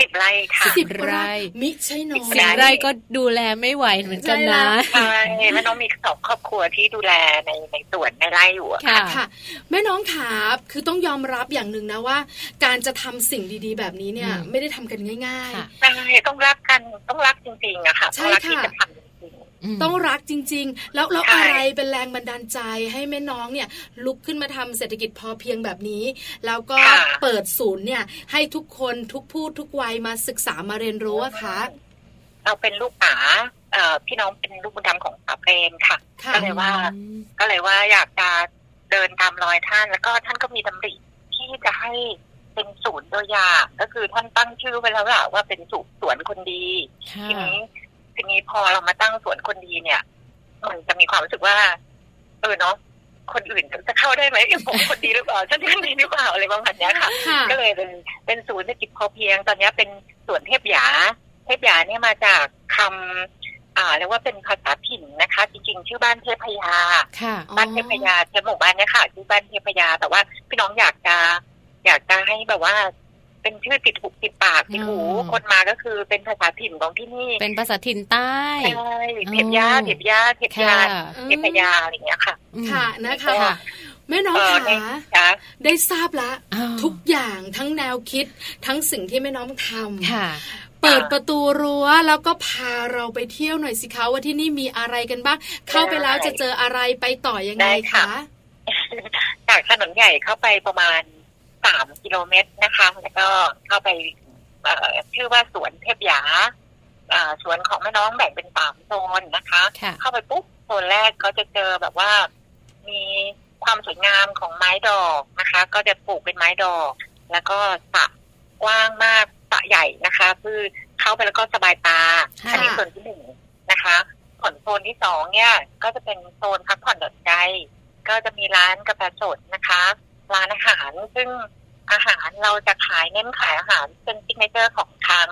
S4: สิบไร่ค่ะ
S2: สิ
S3: สิ
S2: บบไร่
S3: ไร่มิใช่น้อย
S2: สิบไร่ก็ดูแลไม่ไหวเหมือนกันนะ
S4: ใช่แล้วน้องมีสองครอบครัวที่ดูแลในในสวนในไร่อยู่อะ
S2: ค่ะ
S3: ค่ะ แม่น้องขาคือต้องยอมรับอย่างหนึ่งนะว่า การจะทำสิ่งดีๆ แบบนี้เนี่ย
S2: อืม
S3: ไม่ได้ทำกันง่าย
S2: ค่ะ
S4: ใช่ต้องรักกันต้องรักจริงๆอะค่ะ
S3: ใช่
S4: ต้องรักที่
S3: ค่ะ
S4: จะทำจริง
S2: ม
S3: ๆ ต้องรักจริง ๆ แล้วแล้ว
S4: ใช่
S3: อะไรเป็นแรงบันดาลใจให้แม่น้องเนี่ยลุกขึ้นมาทำเศรษฐกิจพอเพียงแบบนี้ แล้วก็เปิดศูนย์เนี่ย ให้ทุกคนทุกผู้ทุกวัยมาศึกษามาเรียนรู้อะคะ
S4: เราเป็นลูกหมาเอ่อพี่น้องเป็นลูกบุญธรรมของป๋าเปรมค่ะ
S3: ค่ะ
S4: ก็เลยว่า ก็เลยว่าอยากจะเดินตามรอยท่าน แล้วก็ท่านก็มีดำริที่จะให้เป็นศูนย์ตัวอย่างก็คือท่านตั้งชื่อไว้แล้วล่ะว่าเป็นศูนย์สวนคนดี
S2: ค่ะ
S4: ทีนี้ ทีนี้พอเรามาตั้งสวนคนดีเนี่ย มันจะมีความรู้สึกว่า เออเนาะคนอื่นจะเข้าได้ไหมผมคนดีหรือเปล่าฉันคนดีหรือเปล่าอะไรประมาณนี้ค่ะ ก็เลยเป็นเป็นศูนย์เศรษฐกิจพอเพียง ตอนนี้เป็นสวนเทพยา เทพยาเนี่ยมาจากคำอ่าเรียกว่าเป็นภาษาถิ่นนะคะ จริงๆ ชื่อบ้านเทพยา
S2: ค่ะ
S4: บ้านเทพยาเจ้าหมู่บ้านเนี่ยค่ะชื่อบ้านเทพยา แต่ว่าพี่น้องอยากจะอยากจะให้แบบว่า เป็นชื่อติดหูติดปากติดหู
S2: อ๋อ
S4: คนมาก็คือเป็นภาษาถิ่นของที่นี่
S2: เป็นภาษาถิ่นใต้
S4: ใช่เทพยาเทพยาเทพยา
S2: ค่ะ
S4: เทพยาอะไรอย่างเงี้ยค่ะ
S2: อืม
S3: ค่ะนะคะ
S4: ค่ะ
S3: แม่น้อง
S4: เออ
S3: ขา
S4: ในจ้ะ
S3: ได้ทราบละ
S2: อ้าว
S3: ทุกอย่างทั้งแนวคิดทั้งสิ่งที่แม่น้องทำ
S2: ค่ะ
S3: เปิดประตูรั้วแล้วก็พาเราไปเที่ยวหน่อยสิคะว่าที่นี่มีอะไรกันบ้าง เข้าไปแล้วจะเจออะไรไปต่อยังไง
S4: ได้ค่ะ
S3: คะ
S4: จากถนนใหญ่เข้าไปประมาณ สามกิโลเมตรนะคะ แล้วก็เข้าไปเอ่อชื่อว่าสวนเทพยาอ่าสวนของแม่น้องแบ่งเป็นสามโซนนะคะ
S2: ค่ะ
S4: เข้าไปปุ๊บโซนแรกก็จะเจอแบบว่า มีความสวยงามของไม้ดอกนะคะ ก็จะปลูกเป็นไม้ดอก แล้วก็สระกว้างมากสระใหญ่นะคะคือเข้าไปแล้วก็สบายตา
S2: ค่ะ
S4: อันี้ส่วนที่หนึ่งนะคะส่วนโซนที่สองเนี่ย ก็จะเป็นโซนพักผ่อนหย่อนใจ ก็จะมีร้านกาแฟสดนะคะ ร้านอาหาร ซึ่งอาหารเราจะขายเน้นขายอาหารเป็น signature ของทาง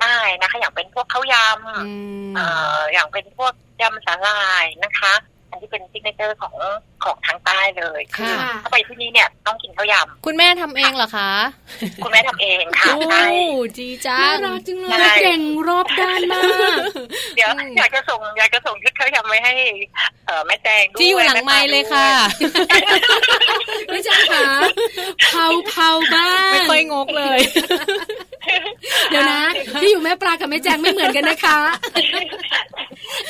S4: ใต้นะคะ อย่างเป็นพวกข้าวยำ
S2: อืม
S4: เอ่ออย่างเป็นพวกยำสาหร่ายนะคะ อันที่เป็น signature ของของทางใต้เลยคือ
S2: ค่ะ
S4: ถ้าไปที่นี่เนี่ยต้องกินข้าวย
S2: คุณแม่ทำเองเหรอคะำ
S4: คุณแม่ทำเองค่ะ
S2: โอ้
S4: ใช่
S2: จีจ้า
S3: น่ารักจังเล
S4: ใช่
S3: ยเก่งรอบด้านมาก
S4: เดี๋ยว
S2: อืม
S4: อยากจะส่งอยากจะส่งชุดข้าวยำไว้ให้เอ่อแม่แจงด้วย
S2: จีอยู่หลังไม้เลยค่ะ
S3: ไม่ใช่ค่ะเผาเผาบ้าง
S2: ไม่ค่อยงกเลย
S3: เดี๋ยวนะที่อยู่แม่ปลากับแม่แจงไม่เหมือนกันนะคะ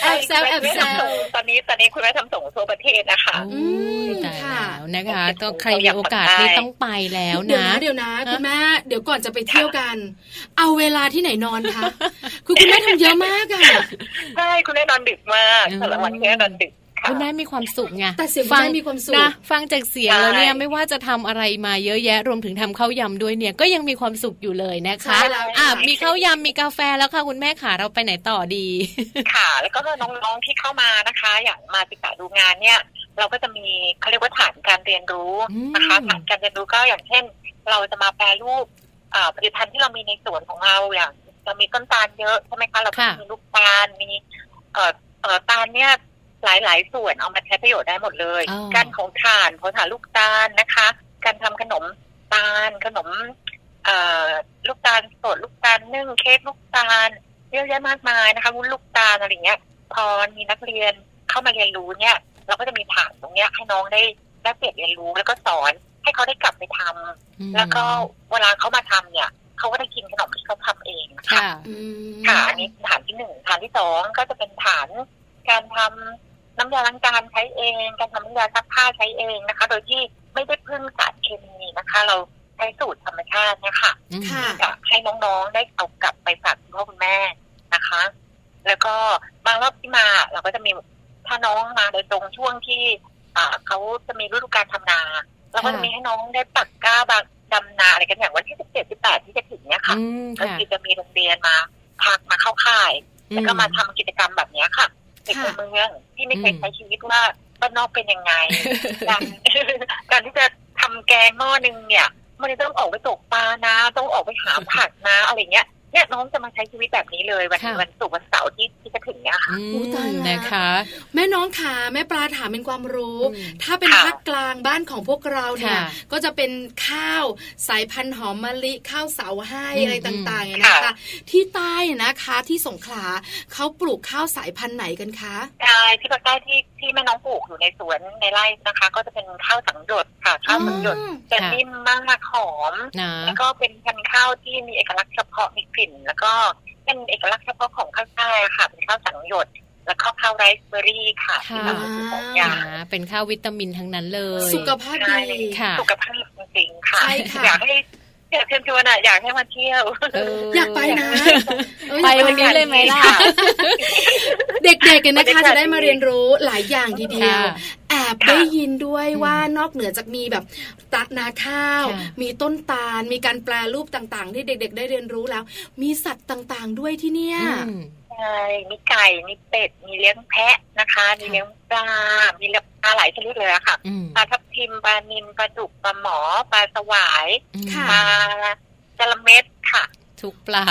S3: แอบแซวแอบแซว
S4: ตอนนี้ตอนนี้คุณแม่ทำส่งทั่วประเทศนะคะ
S2: โอ้ยตาย
S3: ค่ะ
S2: แล้วนะคะ
S4: โอเค
S2: ต้องใครมีโอกาสนี่ต้องไปแล้ว
S3: เดี๋ยว
S2: นะ
S3: นะเดี๋ยวนะคุณแม่เดี๋ยวก่อนจะไปเที่ยวกัน เอาเวลาที่ไหนนอนคะคือคุณแม่ทำเยอะมากอะ
S4: ใช่คุณแม่นอนดึกมาก
S2: อืม
S4: แต่ละวันคุณแม่นอนดึก ค่ะ
S2: คุณแม่มีความสุขไง
S3: แต่เสียงคุณแม่มีความสุข
S2: นะฟังจากเสียง
S4: ใช่
S2: แล้วเนี่ยไม่ว่าจะทำอะไรมาเยอะแยะ รวมถึงทำข้าวยำด้วยเนี่ยก็ยังมีความสุขอยู่เลยนะคะ
S3: ใช่แล้ว
S2: อะ
S3: ค่ะ
S2: มีข้าวยำมีกาแฟแล้วค่ะคุณแม่ขาเราไปไหนต่อดี
S4: ค่ะ แล้วก็น้องๆที่เข้ามานะคะ อย่างมาศึกษาดูงานเนี่ย เราก็จะมีเขาเรียกว่าฐานการเรียนรู้นะคะ
S2: อืม
S4: ฐานการเรียนรู้ก็อย่างเช่น เราจะมาแปรรูปอ่าผลิตภัณฑ์ที่เรามีในสวนของเราอย่างเรามีต้นตาลเยอะใช่ไหมคะเราก็มีลูกตาลมีเอ่อเอ่อตาลเนี่ย หลาย ๆ ส่วนเอามาใช้ประโยชน์ได้หมดเลย
S2: อ๋อ
S4: การของถ่านของถ่านลูกตาลนะคะ การทำขนมตาลขนมเอ่อลูกตาลสดลูกตาลนึ่งเค้กลูกตาลเยอะแยะมากมายนะคะวุ้นลูกตาลอะไรเงี้ย พอมีนักเรียนเข้ามาเรียนรู้เนี่ย เราก็จะมีฐานตรงเนี้ยให้น้องได้ได้เปลี่ยนเรียนรู้แล้วก็สอนให้เขาได้กลับไปทำ
S2: อืม
S4: แล้วก็เวลาเขามาทำเนี่ยเขาก็ได้กินขนมที่เขาทำเองนะคะ
S2: ค่ะ
S3: อืม
S4: ค่ะอันนี้ฐานที่หนึ่งฐานที่สองก็จะเป็นฐานการทำ น้ำยาล้างจานใช้เองการทำน้ำยาซักผ้าใช้เองนะคะ โดยที่ไม่ได้พึ่งสารเคมีนะคะ เราใช้สูตรธรรมชาติเนี่ยค่ะ
S3: ค่ะ
S4: อยากให้น้องๆได้เอากลับไปฝากคุณพ่อคุณแม่นะคะ แล้วก็บางรอบที่มาเราก็จะมีถ้าน้องมาโดยตรงช่วงที่อ่าเขาจะมีฤดูการทำนาเราก็จะมีให้น้องได้ปักกล้าบางดำนาอะไรกันอย่างวันที่สิบเจ็ดสิบแปดที่จะถึงเนี่ยค่ะ
S2: อืม
S4: ก็
S2: ค่ะ
S4: คือจะมีโรงเรียนมาพักมาเข้าค่าย แล้วก็มาทำกิจกรรมแบบเนี้ยค่ะเด็กใน
S3: ค่ะ
S4: เมืองที่ไม่เคย
S2: อืม
S4: ใช้ชีวิตว่าบ้านนอกเป็นยังไงการการที่จะทำแกงหม้อหนึงเนี่ย มันจะต้องออกไปตกปลานะ ต้องออกไปหาผักนะอะไรเงี้ย เนี่ยน้องจะมาใช้ชีวิตแบบนี้เลยวัน
S2: ค่ะ
S4: วันศุกร์วันเสาร์ที่ที่จะถึงเนี่ยค่ะ
S2: อื
S3: อุ๊ยตาย
S2: ม
S3: แล้ว
S2: นะคะ
S3: แม่น้องขาแม่ปลาถามเป็นความรู้
S2: อืม
S3: ถ้าเป็น
S4: ค่ะ
S3: ภาคกลางบ้านของพวกเราเนี่ย
S2: ค่ะ
S3: ก็จะเป็นข้าวสายพันธุ์หอมมะลิข้าวเสาให้
S2: อืม
S3: อะไรต่างๆเนี่ยนะคะ
S4: ค่ะ
S3: ที่ใต้นะคะที่สงขลาเขาปลูกข้าวสายพันธุ์ไหนกันคะ
S4: ใช่ที่ภาคใต้ที่ ที่แม่น้องปลูกอยู่ในสวนในไร่นะคะ ก็จะเป็นข้าวสังหยดค่ะข้าวสังหยด
S3: อืม
S4: จะ
S2: ค่ะ
S4: นิ่มมากหอม
S2: นะ
S4: แล้วก็เป็นพันธุ์ข้าวที่มีเอกลักษณ์เฉพาะมีกลิ่น แล้วก็เป็นเอกลักษณ์เฉพาะของข้าวใต้ค่ะ เป็นข้าวสังหยดแล้วก็ข้าวไรซ์เบอร์รี่ค่ะที่เราปลูกสองอย่าง
S2: นะเป็นข้าววิตามินทั้งนั้นเลย
S3: สุขภาพดี
S2: ค่ะ
S4: สุขภาพจริงๆค่ะ
S3: ใช่ค่ะ
S4: อยากให้ อยากเชิญชวนอะอยากให้มาเที่ยว
S2: เออ
S3: อ
S2: อ
S3: ยากไปนะเออ
S2: ไป
S3: อยาก
S2: วันนี้เลยไหมล่ะ
S3: เด็กๆกันนะคะ
S4: บรรยากาศ
S3: จะได้มาเรียนรู้หลายอย่างทีเดียว
S2: ค่ะ
S3: แอบ
S4: ค่ะ
S3: ได้ยินด้วยว่านอกเหนือจากมีแบบตักนาข้าว
S2: ค่ะ
S3: มีต้นตาล มีการแปลรูปต่างๆ ที่เด็ก ๆ ได้เรียนรู้แล้ว มีสัตว์ต่างๆ ด้วยที่เนี่ย
S2: อืม
S4: ใช่มีไก่มีเป็ดมีเลี้ยงแพะนะคะ มีเลี้ยงปลา มีปลาหลายชนิดเลยอะค่ะ
S2: อืม
S4: ปลาทับทิมปลานิลปลาดุกปลาหมอปลาสวาย
S2: อืม
S3: ค่ะ
S4: ปลาจระเม็ดค่ะ
S2: ทุกปลา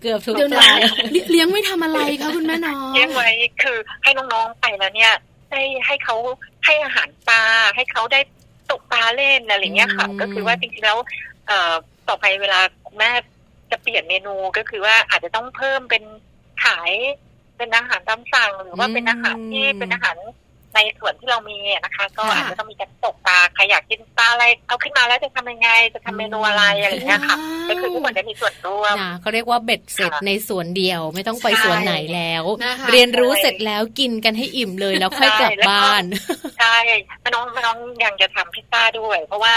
S2: เกือบทุก
S3: เดี๋ยว
S2: ป
S3: นะ
S2: ลา
S3: เลี้ยเลี้ยงไม่ทำอะไรคะคุณแม่น้อง
S4: เลี้ยงไว้คือให้น้องๆไปแล้วเนี่ยให้ให้เขาให้อาหารปลาให้เขาได้ตกปลาเล่นอะไรเงี้ยค่ะ
S2: อืม
S4: ก็คือว่าจริงๆแล้วเอ่อต่อไปเวลาคุณแม่จะเปลี่ยนเมนูก็คือว่าอาจจะต้องเพิ่มเป็น ขายเป็นอาหารตามสั่งหรือว่าเป็นอาหารที่เป็นอาหารในส่วนที่เรามีอะนะคะ ก็
S3: ค่ะ
S4: อาจจะต้องมีการตกปลาใครอยากกินปลาอะไรเอาขึ้นมาแล้วจะทำยังไง จะทำเมนูอะไรอะไรเงี้ยค่ะก็คือทุกคนได้มีส่วนร่วม
S2: นะเขาเรียกว่าเบ็ดเสร็จ
S4: ค่ะ
S2: ในสวนเดียวไม่ต้องไปสวนไหนแล้ว
S3: นะคะ
S2: เรียนรู้เสร็จแล้วกินกันให้อิ่มเลยแล้วค่อยกลับ
S4: ใช่แล้วก็
S2: บ้าน
S4: ใช่แม่น้องแม่น้องยังจะทำพิซซ่าด้วย เพราะว่า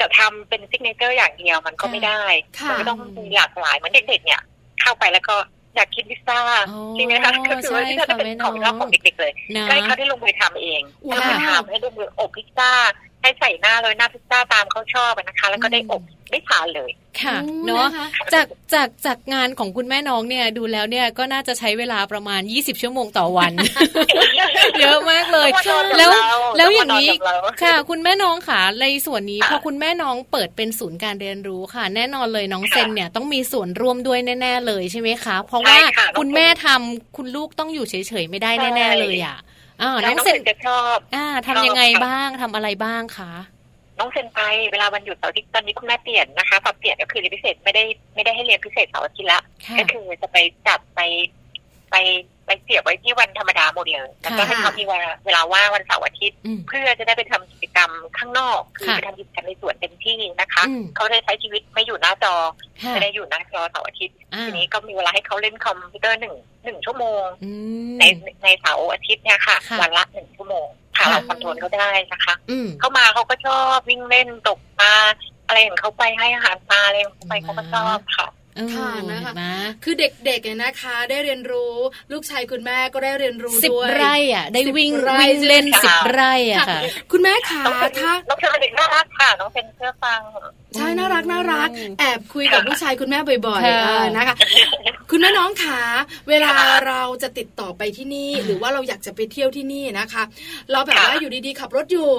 S4: จะทำเป็น signature อย่างเดียวมันก็ไม่ได้
S3: ค่ะ
S4: มันก็ต้องมีหลากหลายเหมือนเด็กๆเนี่ย เข้าไปแล้วก็ อยากกินพิซซ่า
S2: อ๋อ
S4: จริงไหมคะก็คือว่า
S2: ใช่
S4: พิซซ่าจะเป็น
S2: ค่ะ
S4: ของ
S2: แม่น้
S4: เรา
S2: อง
S4: ของเด็กๆเลย
S2: นะ
S4: ก็ให้เขาได้ลงมือทำเอง
S3: ว้าว
S4: ให้ลงมือทำให้ลงมืออบพิซซ่า ให้ใส่หน้าเลยหน้าพิซซ่าตามเขาชอบอะนะคะ แล้วก็ได้อบได้ทานเลย
S2: ค่ะ
S3: อืม
S2: เนาะ
S3: นะคะ
S2: จากจากจากงานของคุณแม่น้องเนี่ยดูแล้วเนี่ยก็น่าจะใช้เวลาประมาณ 20 ชั่วโมงต่อวัน เยอะมากเลย แล้วแล้วอย่างนี้
S4: นี้
S2: ค่ะ คุณแม่น้องค่ะในส่วนนี้
S4: ค่ะ
S2: พอคุณแม่น้องเปิดเป็นศูนย์การเรียนรู้ค่ะ แน่นอนเลยน้อง
S4: ค่ะ
S2: เซนเนี่ยต้องมีส่วนร่วมด้วยแน่ ๆ เลยใช่ไหมคะ เพราะว่า
S4: ใช่ค่ะ
S2: คุณแม่ทำคุณลูกต้องอยู่เฉยๆไม่ได้แน่ ๆ เลยอะ อ่า
S4: น้
S2: น้
S4: อ
S2: องง
S4: เซ
S2: เซ
S4: น
S2: น
S4: จะชอบ
S2: อ่าทำยังไง
S4: ชอบค่ะ
S2: บ้างทำอะไรบ้างคะ
S4: น้องเซนไปเวลาวันหยุดเสาร์อาทิตย์ตอนนี้คุณแม่เปลี่ยนนะคะปรับเปลี่ยนก็คือเรียนพิเศษไม่ได้ไม่ได้ให้เรียนพิเศษเสาร์อาทิตย์ละ
S2: ค่ะ
S4: ก็คือจะไปจับไปไป ไปเสียบไว้ที่วันธรรมดาโมเดลแล้วก็
S2: ค่ะ
S4: ให้เขามีเวลาเวลาว่างวันเสาร์อาทิตย์
S2: อืม
S4: เพื่อจะได้ไปทำกิจกรรมข้างนอก คือ
S2: ค่ะ
S4: ไปทำกิจกรรมในสวนเต็มที่นะคะ
S2: อืม
S4: เขาได้ใช้ชีวิตไม่อยู่หน้าจอ
S2: ค่ะ
S4: ไม่ได้อยู่หน้าจอเสาร์อาทิตย์
S2: อ่า
S4: ทีนี้ก็มีเวลาให้เขาเล่นคอมพิวเตอร์หนึ่งหนึ่งชั่วโมง
S2: อืม
S4: ในในเสาร์อาทิตย์เนี่ยค่ะ
S2: ค่ะ
S4: วันละหนึ่งชั่วโมงค่ะ
S2: ค่ะ
S4: เราคอนโทรลเขาได้นะคะ
S2: อืม
S4: เข้ามาเขาก็ชอบวิ่งเล่นตกปลาอะไรของเขาไปให้อาหารปลาอะไรของเขาไปเขาก็ชอบค่ะ
S2: เออ
S3: ค่ะนะคะ
S2: เห็นไหม
S3: คือเด็กๆเนี่ยนะคะ ได้เรียนรู้ ลูกชายคุณแม่ก็ได้เรียนรู้
S2: สิบ
S3: ด้วย
S2: ไร่อะได้
S3: สิบ
S2: วิ่ง
S3: ไร่
S2: วิ่งเล่น
S4: ใช่ไหม
S2: สิบ
S4: คะ
S2: ไร่อะค่ะ
S3: คุณแม่ขา
S4: น้องเป็น
S3: ถ้า
S4: น้องเป็นเด็กน่ารักค่ะน้องเป็นเชื่อฟัง
S3: ใช่น่ารักน่ารัก
S2: อืม
S3: แอบคุยกับลูกชายคุณแม่บ่อยๆ
S2: ค่ะ
S3: เออนะคะ คุณแม่น้องขาเวลาเราจะติดต่อไปที่นี่ หรือว่าเราอยากจะไปเที่ยวที่นี่นะคะ เราแบบว่า
S4: ค่ะ
S3: อยู่ดีๆขับรถอยู่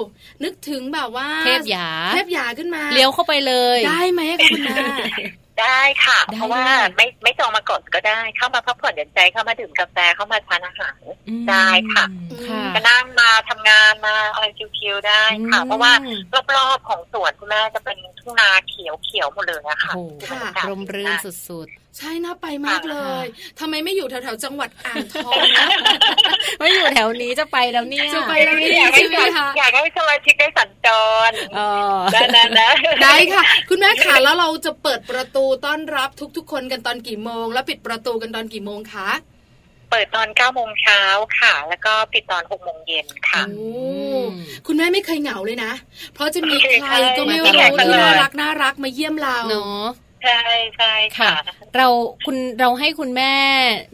S3: นึกถึงแบบว่า
S2: เทพหยา
S3: เทพหยาขึ้นมา
S2: เลี้ยวเข้าไปเลย
S3: ได้ไหมคะคุณแม่
S4: ได้ค่ะ
S2: ได้
S4: เพราะว่าไม่ไม่จองมาก่อนก็ได้ เข้ามาพักผ่อนหย่อนใจเข้ามาดื่มกาแฟเข้ามาทานอาหาร
S2: อืม
S4: ได้ค่ะ
S2: ค่ะ
S4: ก็นั่งมาทำงานมาอะไรชิวๆได้ค่ะ เพราะว่า
S2: อืม
S4: รอบๆของสวนคุณแม่จะเป็นทุ่งนาเขียวเขียวๆหมดเลยอะค่ะ
S2: โอ้โห
S4: คือบรรยากาศ
S2: ร่มรื่นสุด
S3: ใช่น่าไปมากเลยทำไมไม่อยู่แถวๆจังหวัดอ่างทองนะ
S2: ๆไม่อยู่แถวนี้จะไปแล้วเนี่ย
S3: จะไปแล้วนี่
S4: อยากให้
S3: ใช่ไหมคะ
S4: อยากให้สมาชิกได้สัญจร
S2: เออ
S4: ได้นะนะ
S3: ได้ค่ะ คุณแม่ขาแล้วเราจะเปิดประตูต้อนรับทุกๆ คนกันตอนกี่โมง แล้วปิดประตูกันตอนกี่โมงคะ
S4: เปิดตอน9โมงเช้าค่ะ แล้วก็ปิดตอน6โมงเย็นค่ะ
S3: โอ้คุณแม่ไม่เคยเหงาเลยนะ เพราะจะมี
S4: โอเค
S3: ใครก็ไม่
S4: ใช่
S3: รู้
S4: มาตลอด
S3: ที่น่ารักน่ารักมาเยี่ยมเรา
S2: เนาะ
S4: ใช่ใช่ค่ะ
S2: เราคุณเราให้คุณแม่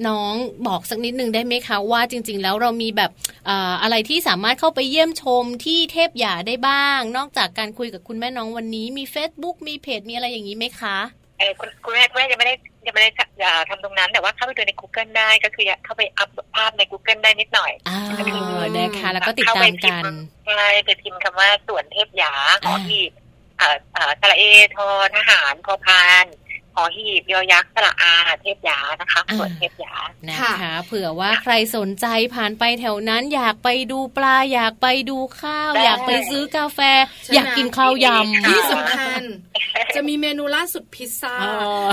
S2: น้องบอกสักนิดนึงได้ไหมคะว่าจริง ๆ แล้วเรามีแบบเอ่ออะไรที่สามารถเข้าไปเยี่ยมชมที่เทพหยาได้บ้าง นอกจากการคุยกับคุณแม่น้องวันนี้มี Facebook มีเพจมีอะไรอย่างนี้ไหมคะ
S4: เออคุณคุณแม่คุณแม่ยังไม่ได้ยังไม่ได้อ่าทำตรงนั้น แต่ว่าเข้าไปดูใน Google ได้ก็คือเข้าไปอัพภาพใน Google ได้นิดหน่อย
S2: อ่า
S3: อืม
S2: นะคะแล้วก็ติดตามกัน
S4: ใช่ไปพิมพ์คำว่าสวนเทพหยาหอหีบเอ่อ เอ่อสระเอทอทหารพอพาน หอหีบยอยักษ์สระอาเทพหยานะคะสวนเทพหยา
S2: นะคะ
S3: ค่ะ
S2: เผื่อว่าใครสนใจผ่านไปแถวนั้น อยากไปดูปลาอยากไปดูข้าว
S4: ได้
S2: อยากไปซื้อกาแฟ
S3: ใช่ไหม
S2: อยากกินข้าวยำ
S3: ที่สำคัญ จะมีเมนูล่าสุดพิซซ่า
S2: อ๋อ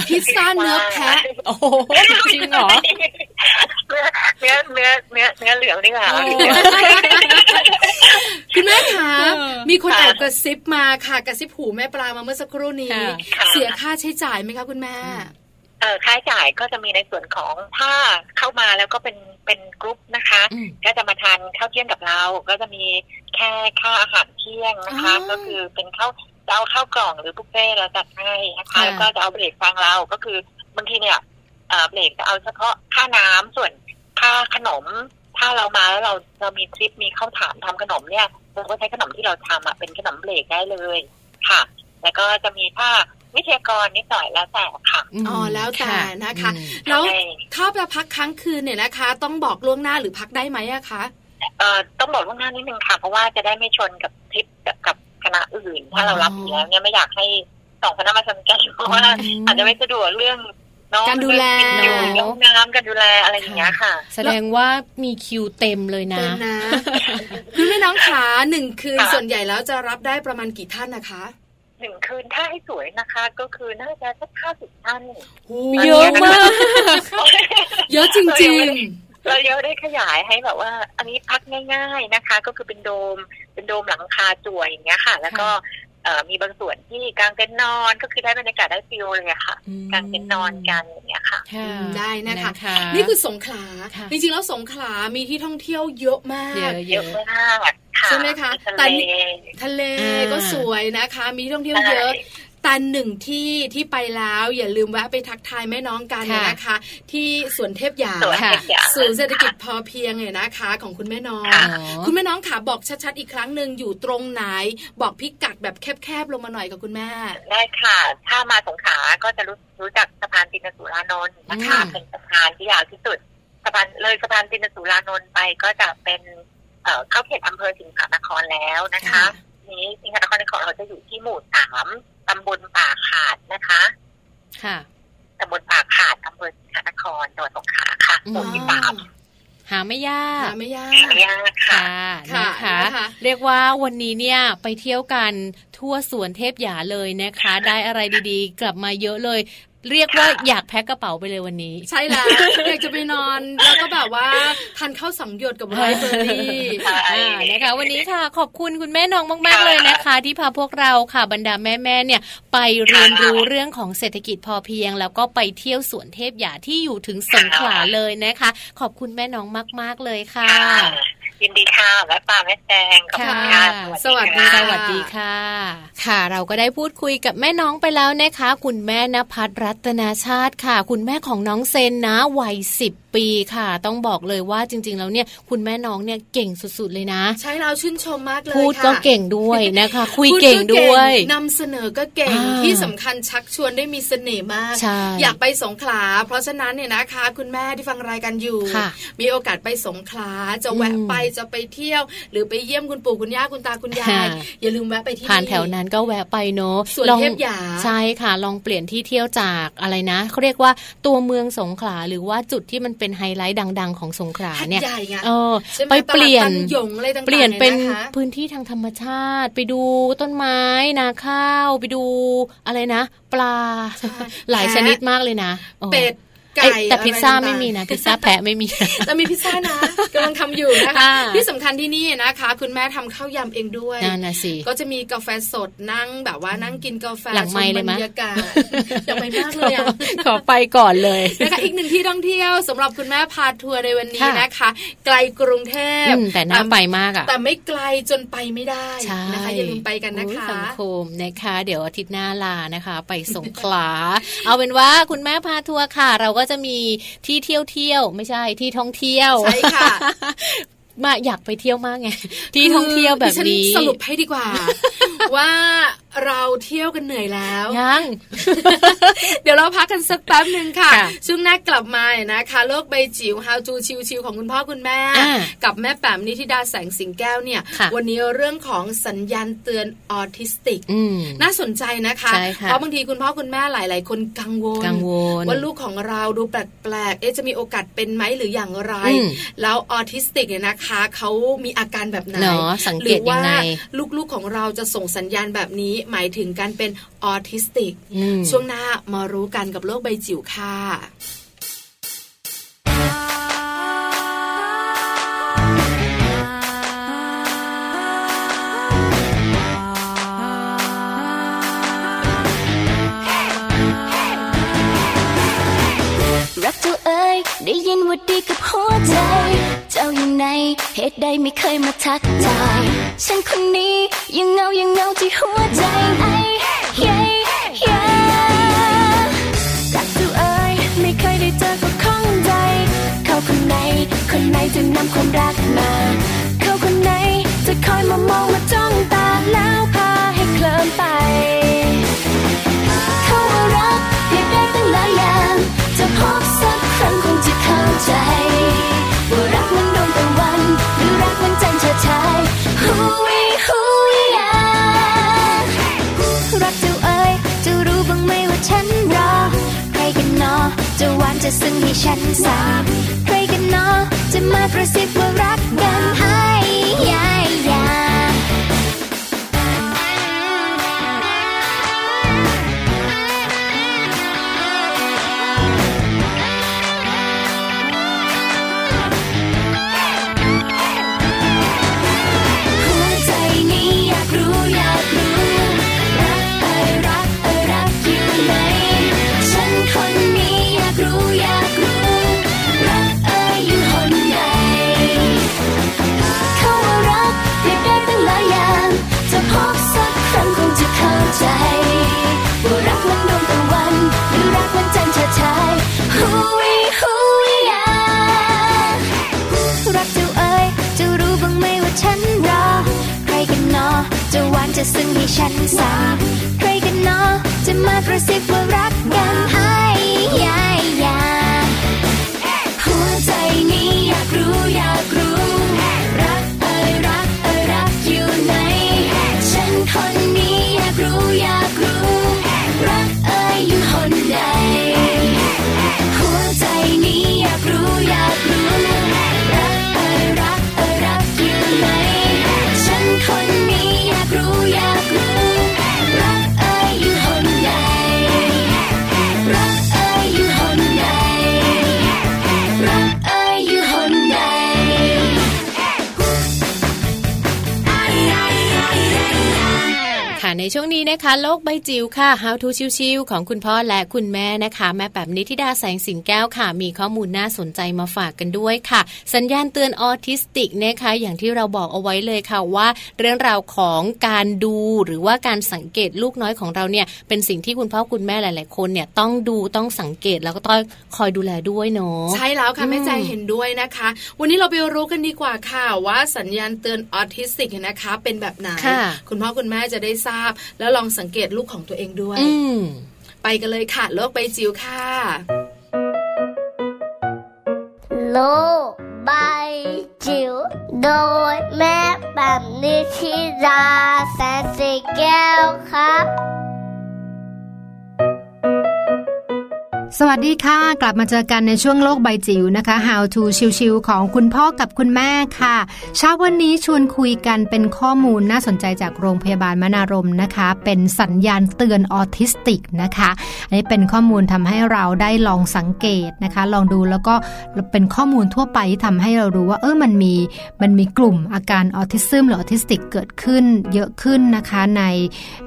S3: พิซซ่าเนื้อแพะ
S2: โอ้โหจริงเหรอ
S4: เนื้อเนื้อเนื้อเนื้อเนื้อเหลืองนี่ค่ะ
S2: โอ้
S3: คุณแม่คะ
S2: เออ
S3: มีคน
S4: ค่ะ
S3: แอบกระซิบมาค่ะกระซิบหูแม่ปลามาเมื่อสักครู่นี้
S2: ค่ะ
S4: ค่ะ
S3: เสียค่าใช้จ่ายไหมคะคุณแม่
S4: เอ่อค่าใช้จ่ายก็จะมีในส่วนของถ้าเข้ามาแล้วก็เป็นเป็นกรุ๊ปนะคะ
S2: อืม
S4: ก็จะมาทานข้าวเที่ยงกับเรา ก็จะมีแค่ค่าอาหารเที่ยงนะคะ
S3: อ๋อ
S4: ก็คือเป็นข้าวจะเอาข้าวกล่องหรือบุฟเฟ่ต์เราจัดให้นะคะ
S2: ค่ะ
S4: แล้วก็จะเอาเบรกฟังเราก็คือบางทีเนี่ยเอ่อเบรกจะเอาเฉพาะค่าน้ำส่วนค่าขนม ถ้าเรามาแล้วเราเรามีทริปมีข้าวถามทำขนมเนี่ยเราก็ใช้ขนมที่เราทำอะเป็นขนมเบรกได้เลยค่ะ แล้วก็จะมีค่า วิทยากรนิดหน่อยแล้วแต่ค่ะ
S2: ม
S3: อ๋อแล้วแต่นะคะ
S2: อืม
S3: แล้ว
S4: ใช่
S3: ถ้าจะพักค้างคืนเนี่ยนะคะ ต้องบอกล่วงหน้าหรือพักได้ไหมอะคะ
S4: เอ่อต้องบอกล่วงหน้านิดนึงค่ะ เพราะว่าจะได้ไม่ชนกับทริปกับกับคณะอื่น ถ้าเรารับอยู่แล้วเนี่ยไม่อยากให้สองคณะมาชนกันเพราะว่าอาจจะไม่สะดวกเรื่องเนาะ
S3: การดูแล
S4: เรื่องกินอยู่เรื่องน้ำการดูแลอะไรอย่างเงี้ยค่ะ
S2: แสดงว่ามีคิวเต็มเลยนะ
S3: เต็มนะคุณแม่น้องขาหนึ่งคืน
S4: ค่ะ
S3: ส่วนใหญ่แล้วจะรับได้ประมาณกี่ท่านนะคะ
S4: หนึ่งคืนถ้าให้สวยนะคะ ก็คือน่าจะสักห้าสิบท่าน
S2: เยอะมาก
S3: เยอะจริง
S4: เราเยอะได้ขยายให้แบบว่า อันนี้พักง่าย ๆนะคะ ก็คือเป็นโดมเป็นโดมหลังคาจั่วอย่างเงี้ยค่ะ แล้วก็เอ่อ มีบางส่วนที่กางเต็นท์นอนก็คือได้บรรยากาศได้ feel เลยอะค่ะ
S2: อืม
S4: กางเต็นท์นอนกันอย่างเงี้ยค่ะ
S2: ค่ะ
S3: ได้นะคะ
S2: นะคะ
S3: นี่คือสงขลา
S2: ค่ะ
S3: จริงๆแล้วสงขลามีที่ท่องเที่ยวเยอะมาก
S2: เยอะ
S4: เย
S2: เย
S4: อะ
S2: อะ
S4: มากค่ะ
S3: ใช่ไหมคะ
S4: ทะ
S3: แต่
S4: เล
S3: นี่ทะเล
S2: อ่า
S3: ก็สวยนะคะ มีที่ท่องเที่ยวเยอะ แต่หนึ่งที่ที่ไปแล้วอย่าลืมแวะไปทักทายแม่น้องกัน
S2: ค่ะ
S3: นะคะ ที่สวนเทพหยา
S4: สวน
S2: ค่ะ
S4: เทพยา
S3: ศูนย์เศรษฐกิจพอเพียงเนี่ยนะคะ ของคุณแม่น้อง
S4: ค่ะ
S2: อ๋อ
S3: คุณแม่น้องขาบอกชัดๆอีกครั้งหนึ่งอยู่ตรงไหน บอกพิกัดแบบแคบๆลงมาหน่อยกับคุณแม่
S4: ได้ค่ะ ถ้ามาสงขลาก็จะรู้รู้จักสะพานตินสุรานนท์นะคะ
S3: อืม
S4: เป็นสะพานที่ยาวที่สุดสะพานเลยสะพานตินสุรานนท์ไปก็จะเป็นเอ่อเข้าเขตอำเภอสิงหานครแล้วนะคะ นี้สิงหานครของเราจะอยู่ที่หมู่สาม ตำบลป่าขาดนะคะ
S2: ค่ะ
S4: ตำบลป่าขาดอำเภอสิงหานครจังหวัดสงขลาค่ะหมู่ที่สาม
S2: หาไม่ยาก
S3: หาไม่ยาก
S4: หายากค่ะ
S2: ค่ะ
S3: ค่ะ
S2: นะคะ
S3: นะคะ
S2: เรียกว่าวันนี้เนี่ยไปเที่ยวกันทั่วสวนเทพหยาเลยนะคะ ได้อะไรดีๆ กลับมาเยอะเลย เรียกว่าอยากแพ็คกระเป๋าไปเลยวันนี้
S3: ใช่แล้วอยากจะไปนอนแล้วก็แบบว่าทานข้าวสังหยดกับไรซ์เบอร์รี่
S4: ใช่
S2: อ่านะคะวันนี้ค่ะขอบคุณคุณแม่น้องมากๆเลยนะคะ ที่พาพวกเราค่ะบรรดาแม่ๆเนี่ยไปเรียนรู้เรื่องของเศรษฐกิจพอเพียง แล้วก็ไปเที่ยวสวนเทพหยาที่อยู่ถึงสงขลาเลยนะคะ ขอบคุณแม่น้องมาก ๆเลยค่ะ
S4: ค่ะ ยินดีค่ะแม่ปลาแม่แจงขอบคุณค่ะ
S3: สวัสดี
S4: ค่ะ
S2: สวัสดีค่ะ ค่ะ เราก็ได้พูดคุยกับแม่น้องไปแล้วนะคะ คุณแม่นภัสรัตนาชาติค่ะ คุณแม่ของน้องเซนนะวัยสิบปีค่ะ ต้องบอกเลยว่าจริง ๆ แล้วเนี่ยคุณแม่น้องเนี่ยเก่งสุดๆเลยนะ
S3: ใช่เราชื่นชมมากเลย
S2: พูด
S3: ค่ะ
S2: ก็เก่งด้วยนะคะ คุย
S3: พู
S2: เก่งด้วย
S3: นำเสนอก็เก่ง
S2: อ่า
S3: ที่สำคัญชักชวนได้มีเสน่ห์มาก
S2: ใช่
S3: อยากไปสงขลา เพราะฉะนั้นเนี่ยนะคะ คุณแม่ที่ฟังรายการอยู่
S2: ค่ะ
S3: มีโอกาสไปสงขลาจะแวะ
S2: อืม
S3: ไปจะไปเที่ยว หรือไปเยี่ยมคุณปู่คุณย่าคุณตาคุณยาย
S2: ค่ะ
S3: อย่าลืมแวะไปที่
S2: ผ่านแถวนั้นก็แวะไปเนาะ
S3: สวน
S2: ลอง
S3: เทพหยา
S2: ใช่ค่ะ ลองเปลี่ยนที่เที่ยวจากอะไรนะเขาเรียกว่าตัวเมืองสงขลาหรือว่าจุดที่มันเป็นไฮไลท์ดัง ๆ ของสงขลา
S3: หัด
S2: เนี่ย
S3: ใหญ่ไง
S2: เออ
S3: ใช่ไหม
S2: ไปเปลี่ยน
S3: ตลาดตันหยงอะไรต่างๆ
S2: เปลี่ยนเป็น
S3: ยนะคะ
S2: พื้นที่ทางธรรมชาติ ไปดูต้นไม้นาข้าว ไปดูอะไรนะ ปลา
S3: ใช่
S2: หลาย
S3: แพะ
S2: ชนิดมากเลยนะโอ้
S3: เป็ด
S2: เอ้ย
S3: ไก่
S2: แต่พิซซ่า
S3: อะร
S2: ไม่มีนะพิซซ่าแพะไม่มี
S3: แต่มีพิซซ่านะกำลังทำอยู่นะคะ
S2: อ่า
S3: ที่สำคัญที่นี่นะคะ คุณแม่ทำข้าวยำเองด้วย
S2: นั่นนะสิ
S3: ก็จะมีกาแฟสดนั่งแบบว่านั่งกินกาแฟ
S2: หลังไมค์เลยไหม
S3: ชบรรยากาศอยากไปมากเลยอะ
S2: ขอไปก่อนเลย
S3: นะคะอีกหนึ่งที่ท่องเที่ยวสำหรับคุณแม่พาทัวร์ในวันนี้
S2: ค่ะ
S3: นะคะ ไกลกรุงเทพ
S2: อืมแต่น่าไปมากอะ
S3: แต่ไม่ไกลจนไปไม่ได้
S2: ใช่
S3: นะคะอย่าลืมไปกันนะ
S2: อุ๊ย
S3: คะ
S2: สังคมนะคะ เดี๋ยวอาทิตย์หน้าลานะคะ ไปสงขลาเอาเป็นว่าคุณแม่พาทัวร์ค่ะเราก็จะมีที่เที่ยวเที่ยวไม่ใช่ที่ท่องเที่ยว
S3: ใช่ค่ะ
S2: มาอยากไปเที่ยวมากไงที่ท่องเที่ยวแบบ
S3: ดิฉั
S2: นี้
S3: สรุปให้ดีกว่า ว่าเราเที่ยวกันเหนื่อยแล้ว
S2: ยัง
S3: เดี๋ยวเราพักกันสักแป๊บหนึ่งค่ะ
S2: ค่ะ
S3: ช่วงหน้ากลับมานะคะ โลกใบจิ๋ว How to ชิวๆของคุณพ่อคุณแม่
S2: อ่า
S3: กับแม่แป๋มนิธิดาแสงสิงแก้วเนี่ย
S2: ค่ะ
S3: วันนี้เรื่องของสัญญาณเตือนออทิสติก
S2: อืม
S3: น่าสนใจนะคะ
S2: ใช่ค่ะ
S3: เพราะบางทีคุณพ่อคุณแม่หลาย ๆ คนกังวล
S2: กังวล
S3: ว่าลูกของเราดูแปลกๆเอ๊ะจะมีโอกาสเป็นไหมหรืออย่างไร
S2: อืม
S3: แล้วออทิสติกเนี่ยนะคะเขามีอาการแบบไหน
S2: เนาะสังเกตห
S3: รื
S2: อยังไง
S3: ว่าลูก ๆ ของเราจะส่งสัญญาณแบบนี้หมายถึงการเป็นออทิสติก
S2: อืม
S3: ช่วงหน้ามารู้กันกับโลกใบจิ๋วค่ะ
S5: รักเจ้าเอ้ยได้ยินว่าดีกับหัวใจ เจ้าอยู่ไหนเหตุใดไม่เคยมาทักทาย ฉันคนนี้ยังเงายังเงาที่หัวใจไอ้เย้เย้รักเจ้าเอ้ยไม่เคยได้เจอก็ข้องใจ เขาคนไหน คนไหนจะนำความรักมา เขาคนไหนจะคอยมามองมาจ้องตาแล้วพาให้เคลิ้มไป เขาว่ารักเพียงได้ตั้งหลายอย่างจะพบสักครั้งคงจะเข้าใจ ฉันรอ ใครกันเนาะจะหวานจะซึ้งให้ฉันสาบใครกันเนาะจะมากระซิบว่ารักกันให้ จะซึ้งให้ฉันสาบใครกันเนาะจะมากระซิบว่ารักกันให้ยายยาหัวใจนี้อยากรู้อยากรู้ รักเอ่ยรักเอ่ยรักอยู่ไหนฉันคน
S2: ช่วงนี้นะคะ โลกใบจิ๋วค่ะ How to ชิวๆของคุณพ่อและคุณแม่นะคะ แม่แบบนิธิดาแสงสิงแก้วค่ะ มีข้อมูลน่าสนใจมาฝากกันด้วยค่ะ สัญญาณเตือนออทิสติกนะคะ อย่างที่เราบอกเอาไว้เลยค่ะว่า เรื่องราวของการดูหรือว่าการสังเกตลูกน้อยของเราเนี่ย เป็นสิ่งที่คุณพ่อคุณแม่หลาย ๆ คนเนี่ยต้องดูต้องสังเกตแล้วก็ต้องคอยดูแลด้วยเนาะ
S3: ใช่แล้วค่ะ
S2: อืม
S3: แม่ใจเห็นด้วยนะคะ วันนี้เราไปรู้กันดีกว่าค่ะว่าสัญญาณเตือนออทิสติกนะคะ เป็นแบบไหน
S2: ค่ะ
S3: คุณพ่อคุณแม่จะได้ทราบแล้วลองสังเกตลูกของตัวเองด้วย
S2: อืม
S3: ไปกันเลยค่ะ โลกใบจิ๋วค่ะ
S6: โลกใบจิ๋วโดยแม่แบบนิชิราแสนสีแก้วครับ
S7: สวัสดีค่ะ กลับมาเจอกันในช่วงโลกใบจิ๋วนะคะ How to ชิวๆของคุณพ่อกับคุณแม่ค่ะ เช้าวันนี้ชวนคุยกันเป็นข้อมูลน่าสนใจจากโรงพยาบาลมนารมย์นะคะ เป็นสัญญาณเตือนออทิสติกนะคะ อันนี้เป็นข้อมูลทำให้เราได้ลองสังเกตนะคะ ลองดูแล้วก็เป็นข้อมูลทั่วไปที่ทำให้เรารู้ว่าเออมันมีมันมีกลุ่มอาการออทิซึมหรือออทิสติกเกิดขึ้นเยอะขึ้นนะคะใน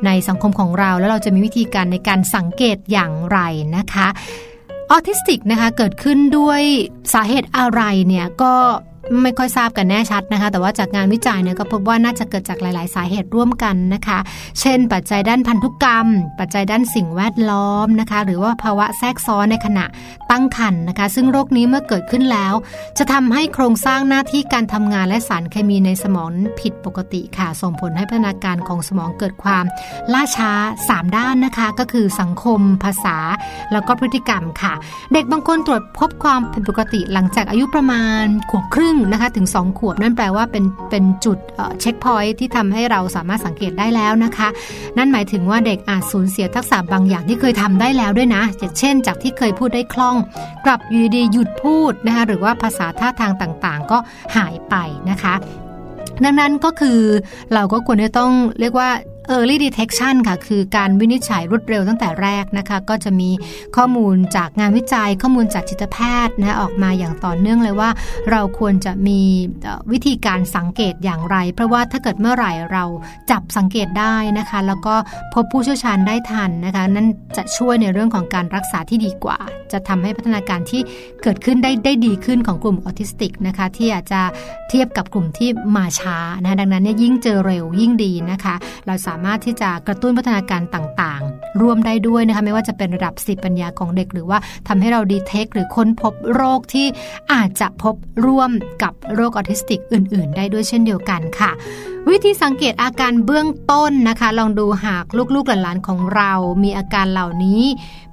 S7: ในสังคมของเราแล้วเราจะมีวิธีการในการสังเกตอย่างไรนะคะ ออทิสติกนะคะเกิดขึ้นด้วยสาเหตุอะไรเนี่ยก็ ไม่ค่อยทราบกันแน่ชัดนะคะ แต่ว่าจากงานวิจัยเนี่ยก็พบว่าน่าจะเกิดจากหลาย ๆ สาเหตุร่วมกันนะคะ เช่น ปัจจัยด้านพันธุกรรม ปัจจัยด้านสิ่งแวดล้อมนะคะ หรือว่าภาวะแทรกซ้อนในขณะตั้งครรภ์นะคะ ซึ่งโรคนี้เมื่อเกิดขึ้นแล้ว จะทำให้โครงสร้างหน้าที่การทำงานและสารเคมีในสมองผิดปกติค่ะ ส่งผลให้พัฒนาการของสมองเกิดความล่าช้า 3 ด้านนะคะ ก็คือสังคม ภาษา แล้วก็พฤติกรรมค่ะ เด็กบางคนตรวจพบความผิดปกติหลังจากอายุประมาณขวบครึ่งนะคะถึง 2 ขวบนั่นแปลว่าเป็นเป็นจุดเช็คพอยที่ทำให้เราสามารถสังเกตได้แล้วนะคะ นั่นหมายถึงว่าเด็กอาจสูญเสียทักษะบางอย่างที่เคยทำได้แล้วด้วยนะอย่างเช่น จากที่เคยพูดได้คล่อง กลับอยูดีหยุดพูดนะคะหรือว่าภาษาท่าทางต่างๆ ก็หายไปนะคะดังนั้นก็คือเราก็ควรจะต้องเรียกว่า Early Detection ค่ะ คือการวินิจฉัยรวดเร็วตั้งแต่แรกนะคะ ก็จะมีข้อมูลจากงานวิจัย ข้อมูลจากจิตแพทย์นะออกมาอย่างต่อเนื่องเลยว่า เราควรจะมีวิธีการสังเกตอย่างไร เพราะว่าถ้าเกิดเมื่อไหร่เราจับสังเกตได้นะคะ แล้วก็พบผู้เชี่ยวชาญได้ทันนะคะ นั่นจะช่วยในเรื่องของการรักษาที่ดีกว่า จะทำให้พัฒนาการที่เกิดขึ้นได้ได้ดีขึ้นของกลุ่มออทิสติกนะคะที่อาจจะเทียบกับกลุ่มที่มาช้านะดังนั้นเนี่ยยิ่งเจอเร็วยิ่งดีนะคะ เราสามารถที่จะกระตุ้นพัฒนาการต่างๆ ร่วมได้ด้วยนะคะไม่ว่าจะเป็นระดับสติปัญญาของเด็ก หรือว่าทำให้เราดีเทค หรือค้นพบโรคที่อาจจะพบร่วมกับโรคออทิสติกอื่น ๆ ได้ด้วยเช่นเดียวกันค่ะ วิธีสังเกตอาการเบื้องต้นนะคะ ลองดูหากลูกๆหลานๆของเรา มีอาการเหล่านี้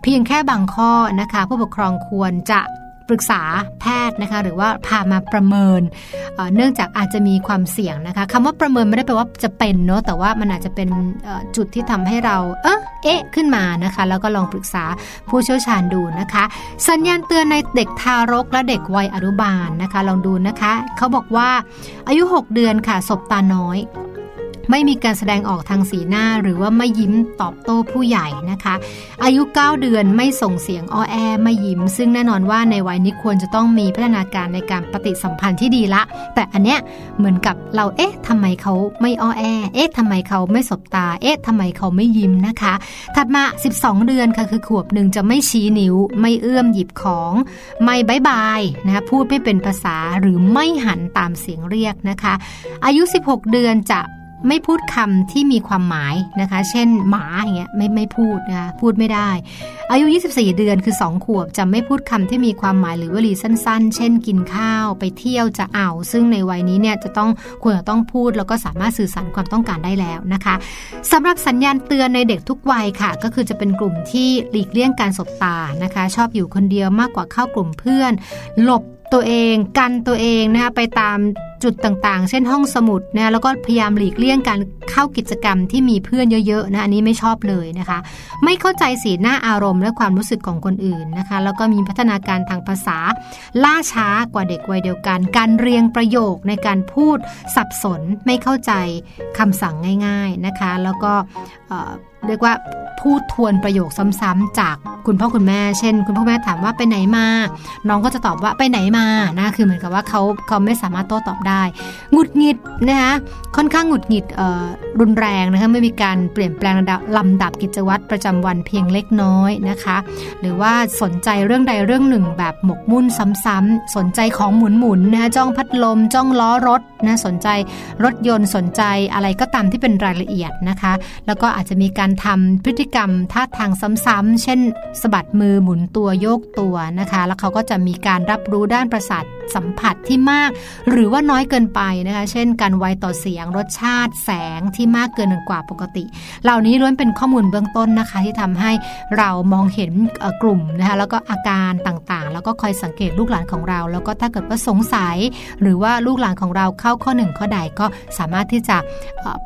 S7: เพียงแค่บางข้อนะคะ ผู้ปกครองควรจะ ปรึกษาแพทย์นะคะหรือว่าพามาประเมิน เนื่องจากอาจจะมีความเสี่ยงนะคะคำว่าประเมินไม่ได้แปลว่าจะเป็นเนาะแต่ว่ามันอาจจะเป็นจุดที่ทำให้เราเอ๊ะเอ๊ะขึ้นมานะคะ แล้วก็ลองปรึกษาผู้เชี่ยวชาญดูนะคะ สัญญาณเตือนในเด็กทารกและเด็กวัยอนุบาลนะคะ ลองดูนะคะ เขาบอกว่าอายุ 6 เดือนค่ะศบตาน้อย ไม่มีการแสดงออกทางสีหน้า หรือว่าไม่ยิ้มตอบโต้ผู้ใหญ่นะคะ อายุ 9 เดือนไม่ส่งเสียงอ้อแอไม่ยิ้ม ซึ่งแน่นอนว่าในวัยนี้ควรจะต้องมีพัฒนาการในการปฏิสัมพันธ์ที่ดีละ แต่อันเนี้ยเหมือนกับเราเอ๊ะทำไมเขาไม่อ้อแอ เอ๊ะทำไมเขาไม่สบตา เอ๊ะทำไมเขาไม่ยิ้มนะคะ ถัดมา 12 เดือนค่ะคือขวบหนึ่งจะไม่ชี้นิ้ว ไม่เอื้อมหยิบของ ไม่บายบายนะคะพูดไม่เป็นภาษาหรือไม่หันตามเสียงเรียกนะคะ อายุ 16 เดือนจะ ไม่พูดคำที่มีความหมายนะคะ เช่นหมาอย่างเงี้ยไม่ไม่พูดนะคะพูดไม่ได้ อายุ 24 เดือนคือ 2 ขวบจะไม่พูดคำที่มีความหมายหรือวลีสั้น ๆ เช่นกินข้าวไปเที่ยวจะเอา ซึ่งในวัยนี้เนี่ยจะต้องควรจะต้องพูดแล้วก็สามารถสื่อสารความต้องการได้แล้วนะคะสำหรับสัญญาณเตือนในเด็กทุกวัยค่ะ ก็คือจะเป็นกลุ่มที่หลีกเลี่ยงการสบตานะคะ ชอบอยู่คนเดียวมากกว่าเข้ากลุ่มเพื่อน หลบ ตัวเองกันตัวเองนะคะไปตามจุดต่างๆ เช่นห้องสมุดนะแล้วก็พยายามหลีกเลี่ยงการเข้ากิจกรรมที่มีเพื่อนเยอะๆนะอันนี้ไม่ชอบเลยนะคะ ไม่เข้าใจสีหน้าอารมณ์และความรู้สึกของคนอื่นนะคะ แล้วก็มีพัฒนาการทางภาษา ล่าช้ากว่าเด็กวัยเดียวกัน การเรียงประโยคในการพูดสับสนไม่เข้าใจคำสั่งง่าย ๆนะคะ แล้วก็ เรียกว่าพูดทวนประโยคซ้ำๆจากคุณพ่อคุณแม่ เช่น คุณพ่อแม่ถามว่าไปไหนมา น้องก็จะตอบว่าไปไหนมานะคือเหมือนกับว่าเขาเขาไม่สามารถโต้ตอบได้หงุดหงิดนะคะค่อนข้างหงุดหงิดรุนแรงนะคะไม่มีการเปลี่ยนแปลงลำดับกิจวัตรประจำวันเพียงเล็กน้อยนะคะ หรือว่าสนใจเรื่องใดเรื่องหนึ่งแบบหมกมุ่นซ้ำๆสนใจของหมุนๆนะคะจ้องพัดลม จ้องล้อรถนะสนใจรถยนต์สนใจอะไรก็ตามที่เป็นรายละเอียดนะคะ แล้วก็อาจจะมีการทำพฤติกรรมท่าทางซ้ำๆเช่นสะบัดมือหมุนตัวโยกตัวนะคะ แล้วเขาก็จะมีการรับรู้ด้านประสาท สัมผัสที่มาก หรือว่าน้อยเกินไปนะคะ เช่น การไวต่อเสียงรสชาติ แสงที่มากเกินกว่าปกติ เหล่านี้ล้วนเป็นข้อมูลเบื้องต้นนะคะ ที่ทำให้เรามองเห็นกลุ่มนะคะแล้วก็อาการต่างๆ แล้วก็คอยสังเกตลูกหลานของเรา แล้วก็ถ้าเกิดว่าสงสัย หรือว่าลูกหลานของเราเข้าข้อหนึ่งข้อใดก็สามารถที่จะ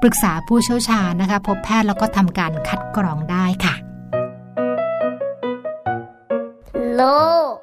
S7: ปรึกษาผู้เชี่ยวชาญนะคะ พบแพทย์แล้วก็ทำการคัดกรองได้ค่ะ
S6: โลบ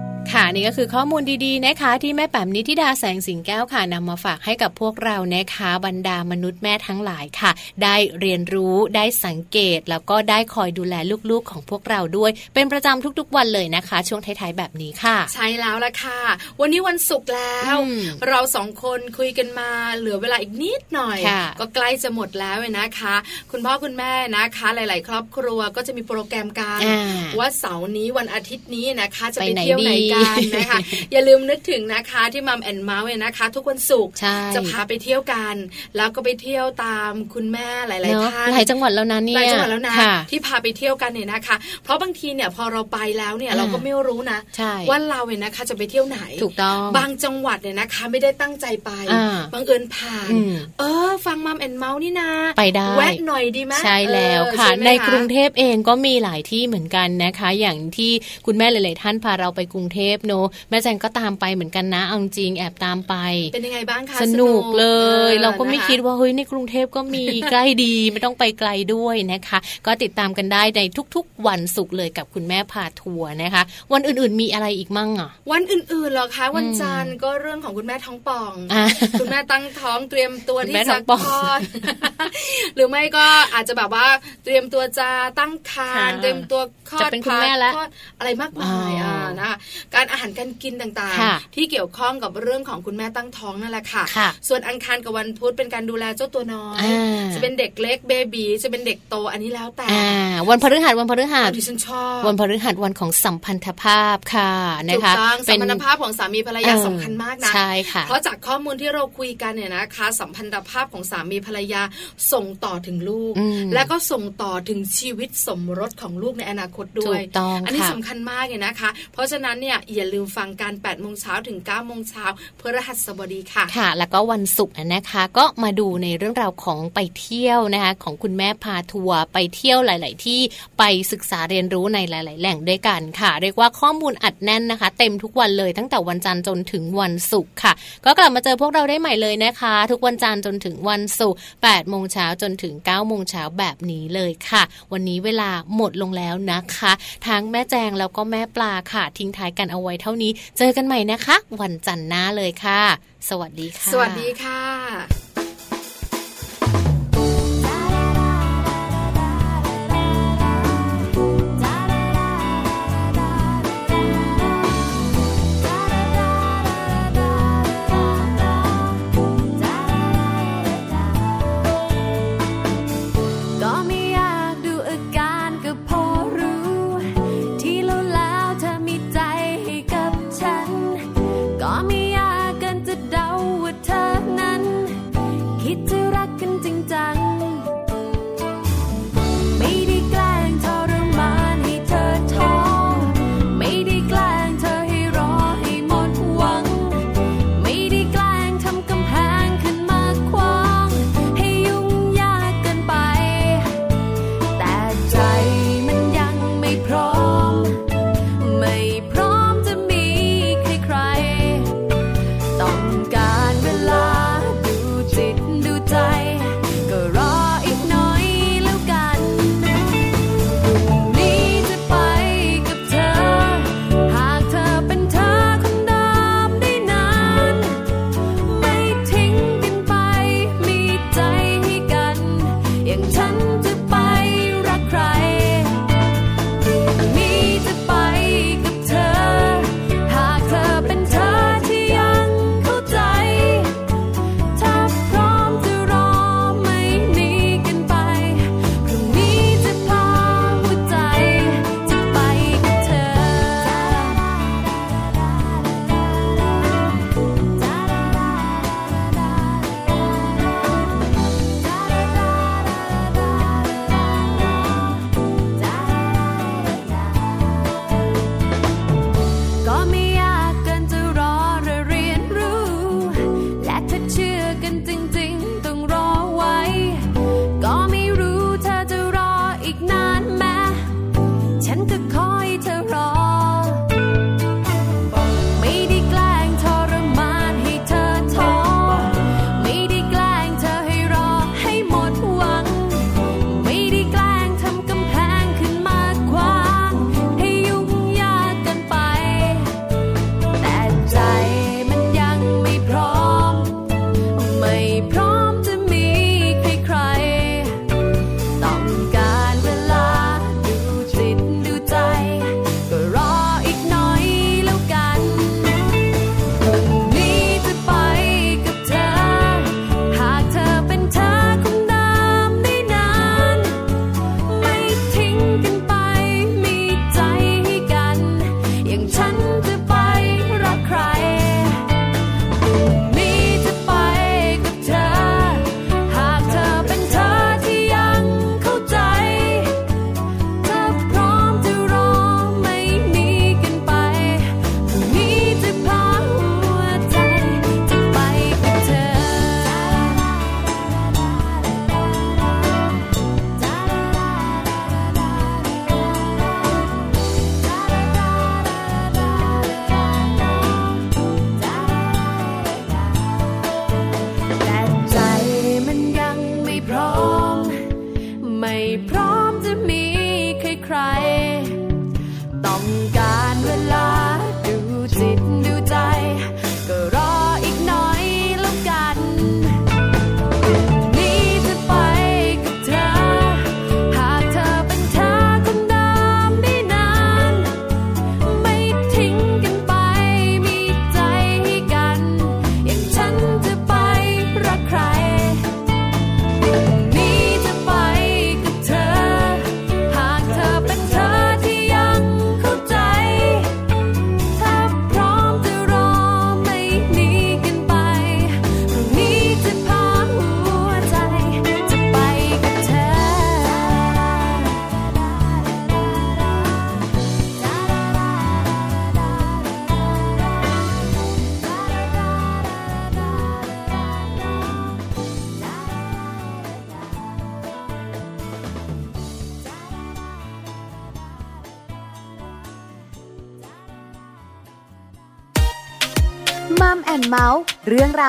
S6: นิชิราแสนสีแก้วครับ
S2: ค่ะนี่ก็คือข้อมูลดีๆนะคะ ที่แม่แป๋มนิธิดาแสงสิงแก้วค่ะนำมาฝากให้กับพวกเรานะคะบรรดามนุษย์แม่ทั้งหลายค่ะ ได้เรียนรู้ได้สังเกต แล้วก็ได้คอยดูแลลูกๆของพวกเราด้วย เป็นประจำทุกๆวันเลยนะคะ ช่วงท้ายๆแบบนี้ค่ะ
S3: ใช่แล้วละค่ะ วันนี้วันศุกร์แล้ว เราสองคนคุยกันมาเหลือเวลาอีกนิดหน่อย ก็ใกล้จะหมดแล้วนะคะ คุณพ่อคุณแม่นะคะ หลาย ๆ ครอบครัวก็จะมีโปรแกรมการว่าเสาร์นี้วันอาทิตย์นี้นะคะ จะไปเที่ยวไหนกันกันนะคะอย่าลืมนึกถึงนะคะที่มัมแอนเมาส์นะคะ ทุกวันศุกร์จะพาไปเที่ยวกัน แล้วก็ไปเที่ยวตามคุณแม่หลายๆท่าน
S2: หลายจังหวัดแล้วนะเนี่ยหลาย
S3: จังหวัดแล้วนะที่พาไปเที่ยวกันเนี่ยนะคะ เพราะบางทีเนี่ยพอเราไปแล้วเนี่ยเราก็ไม่รู้นะว่าเราเนี่ยนะคะจะไปเที่ยวไหน
S2: ถูกต้อง
S3: บางจังหวัดเนี่ยนะคะ ไม่ได้ตั้งใจไปบางเอิญผ่าน เออ ฟังมัมแอนเมาส์นี่นะ
S2: ไปได้
S3: แวะหน่อยดีไหม
S2: ใช่แล้วค่ะ ในกรุงเทพเองก็มีหลายที่เหมือนกันนะคะ อย่างที่คุณแม่หลาย ๆ ท่านพาเราไปกรุงเทพเนอะแม่แจงก็ตามไปเหมือนกันนะเอาจริงแอบตามไป
S3: เป็นยังไงบ้างคะ
S2: สนุกเลย เราก็ไม่คิดว่าเฮ้ยในกรุงเทพก็มีใกล้ดีไม่ต้องไปไกลด้วยนะคะ ก็ติดตามกันได้ในทุกๆ วันศุกร์เลยกับคุณแม่พาทัวร์นะคะ วันอื่นๆมีอะไรอีกมั่งอะ
S3: วันอื่นๆเหรอคะวันจันทร์ก็เรื่องของคุณแม่ท้องป่อง คุณแม่ตั้งท้องเตรียมตัวที่จะคลอดหรือไม่ก็อาจจะแบบว่าเตรียมตัวจะตั้งครรภ์เตรียมตัวคลอด
S2: เป็นคุณแม่แล้ว
S3: อะไรมากมายอ่านะการอาหารการกินต่างๆ ที่เกี่ยวข้องกับเรื่องของคุณแม่ตั้งท้องนั่นแหละค่ะ ส่วนอังคารกับวันพุธเป็นการดูแลเจ้าตัวน้อย จะเป็นเด็กเล็กเบบีจะเป็นเด็กโตอันนี้แล้วแต่
S2: วันพฤหัสวันพฤหัส
S3: ที่ฉันชอบ
S2: วันพฤหัสวันของสัมพันธภาพค่ะนะคะ
S3: สัมพันธภาพของสามีภรรยาสำคัญมากนะ
S2: ใช่ค่ะ
S3: เพราะจากข้อมูลที่เราคุยกันเนี่ยนะคะ สัมพันธภาพของสามีภรรยาส่งต่อถึงลูก และก็ส่งต่อถึงชีวิตสมรสของลูกในอนาคตด้วย อันนี้สำคัญมากเลยนะคะ เพราะฉะนั้นเนี่ย
S8: อย่าลืมฟังการ8ปดโมงเช้าถึง9ก้าโมงเช้าเพื่อรหัสบดีค่ะ
S2: ค่ะ แล้วก็วันศุกร์นะคะ ก็มาดูในเรื่องราวของไปเที่ยวนะคะของคุณแม่พาทัวร์ไปเที่ยวหลาย ๆ ที่ไปศึกษาเรียนรู้ในหลาย ๆ แหล่งด้วยกันค่ะ เรียกว่าข้อมูลอัดแน่นนะคะ เต็มทุกวันเลยตั้งแต่วันจันทร์จนถึงวันศุกร์ค่ะ ก็กลับมาเจอพวกเราได้ใหม่เลยนะคะ ทุกวันจันทร์จนถึงวันศุกร์8โมงเช้าจนถึง9โมงเช้าแบบนี้เลยค่ะ วันนี้เวลาหมดลงแล้วนะคะ ทั้งแม่แจงแล้วก็แม่ปลาค่ะทิ้งท้ายกันเอาไว้เท่านี้ เจอกันใหม่นะคะ วันจันทร์หน้าเลยค่ะ สวัสดีค่ะ
S8: สวัสดีค่ะ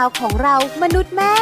S8: า
S2: วของเรามนุษย์แม่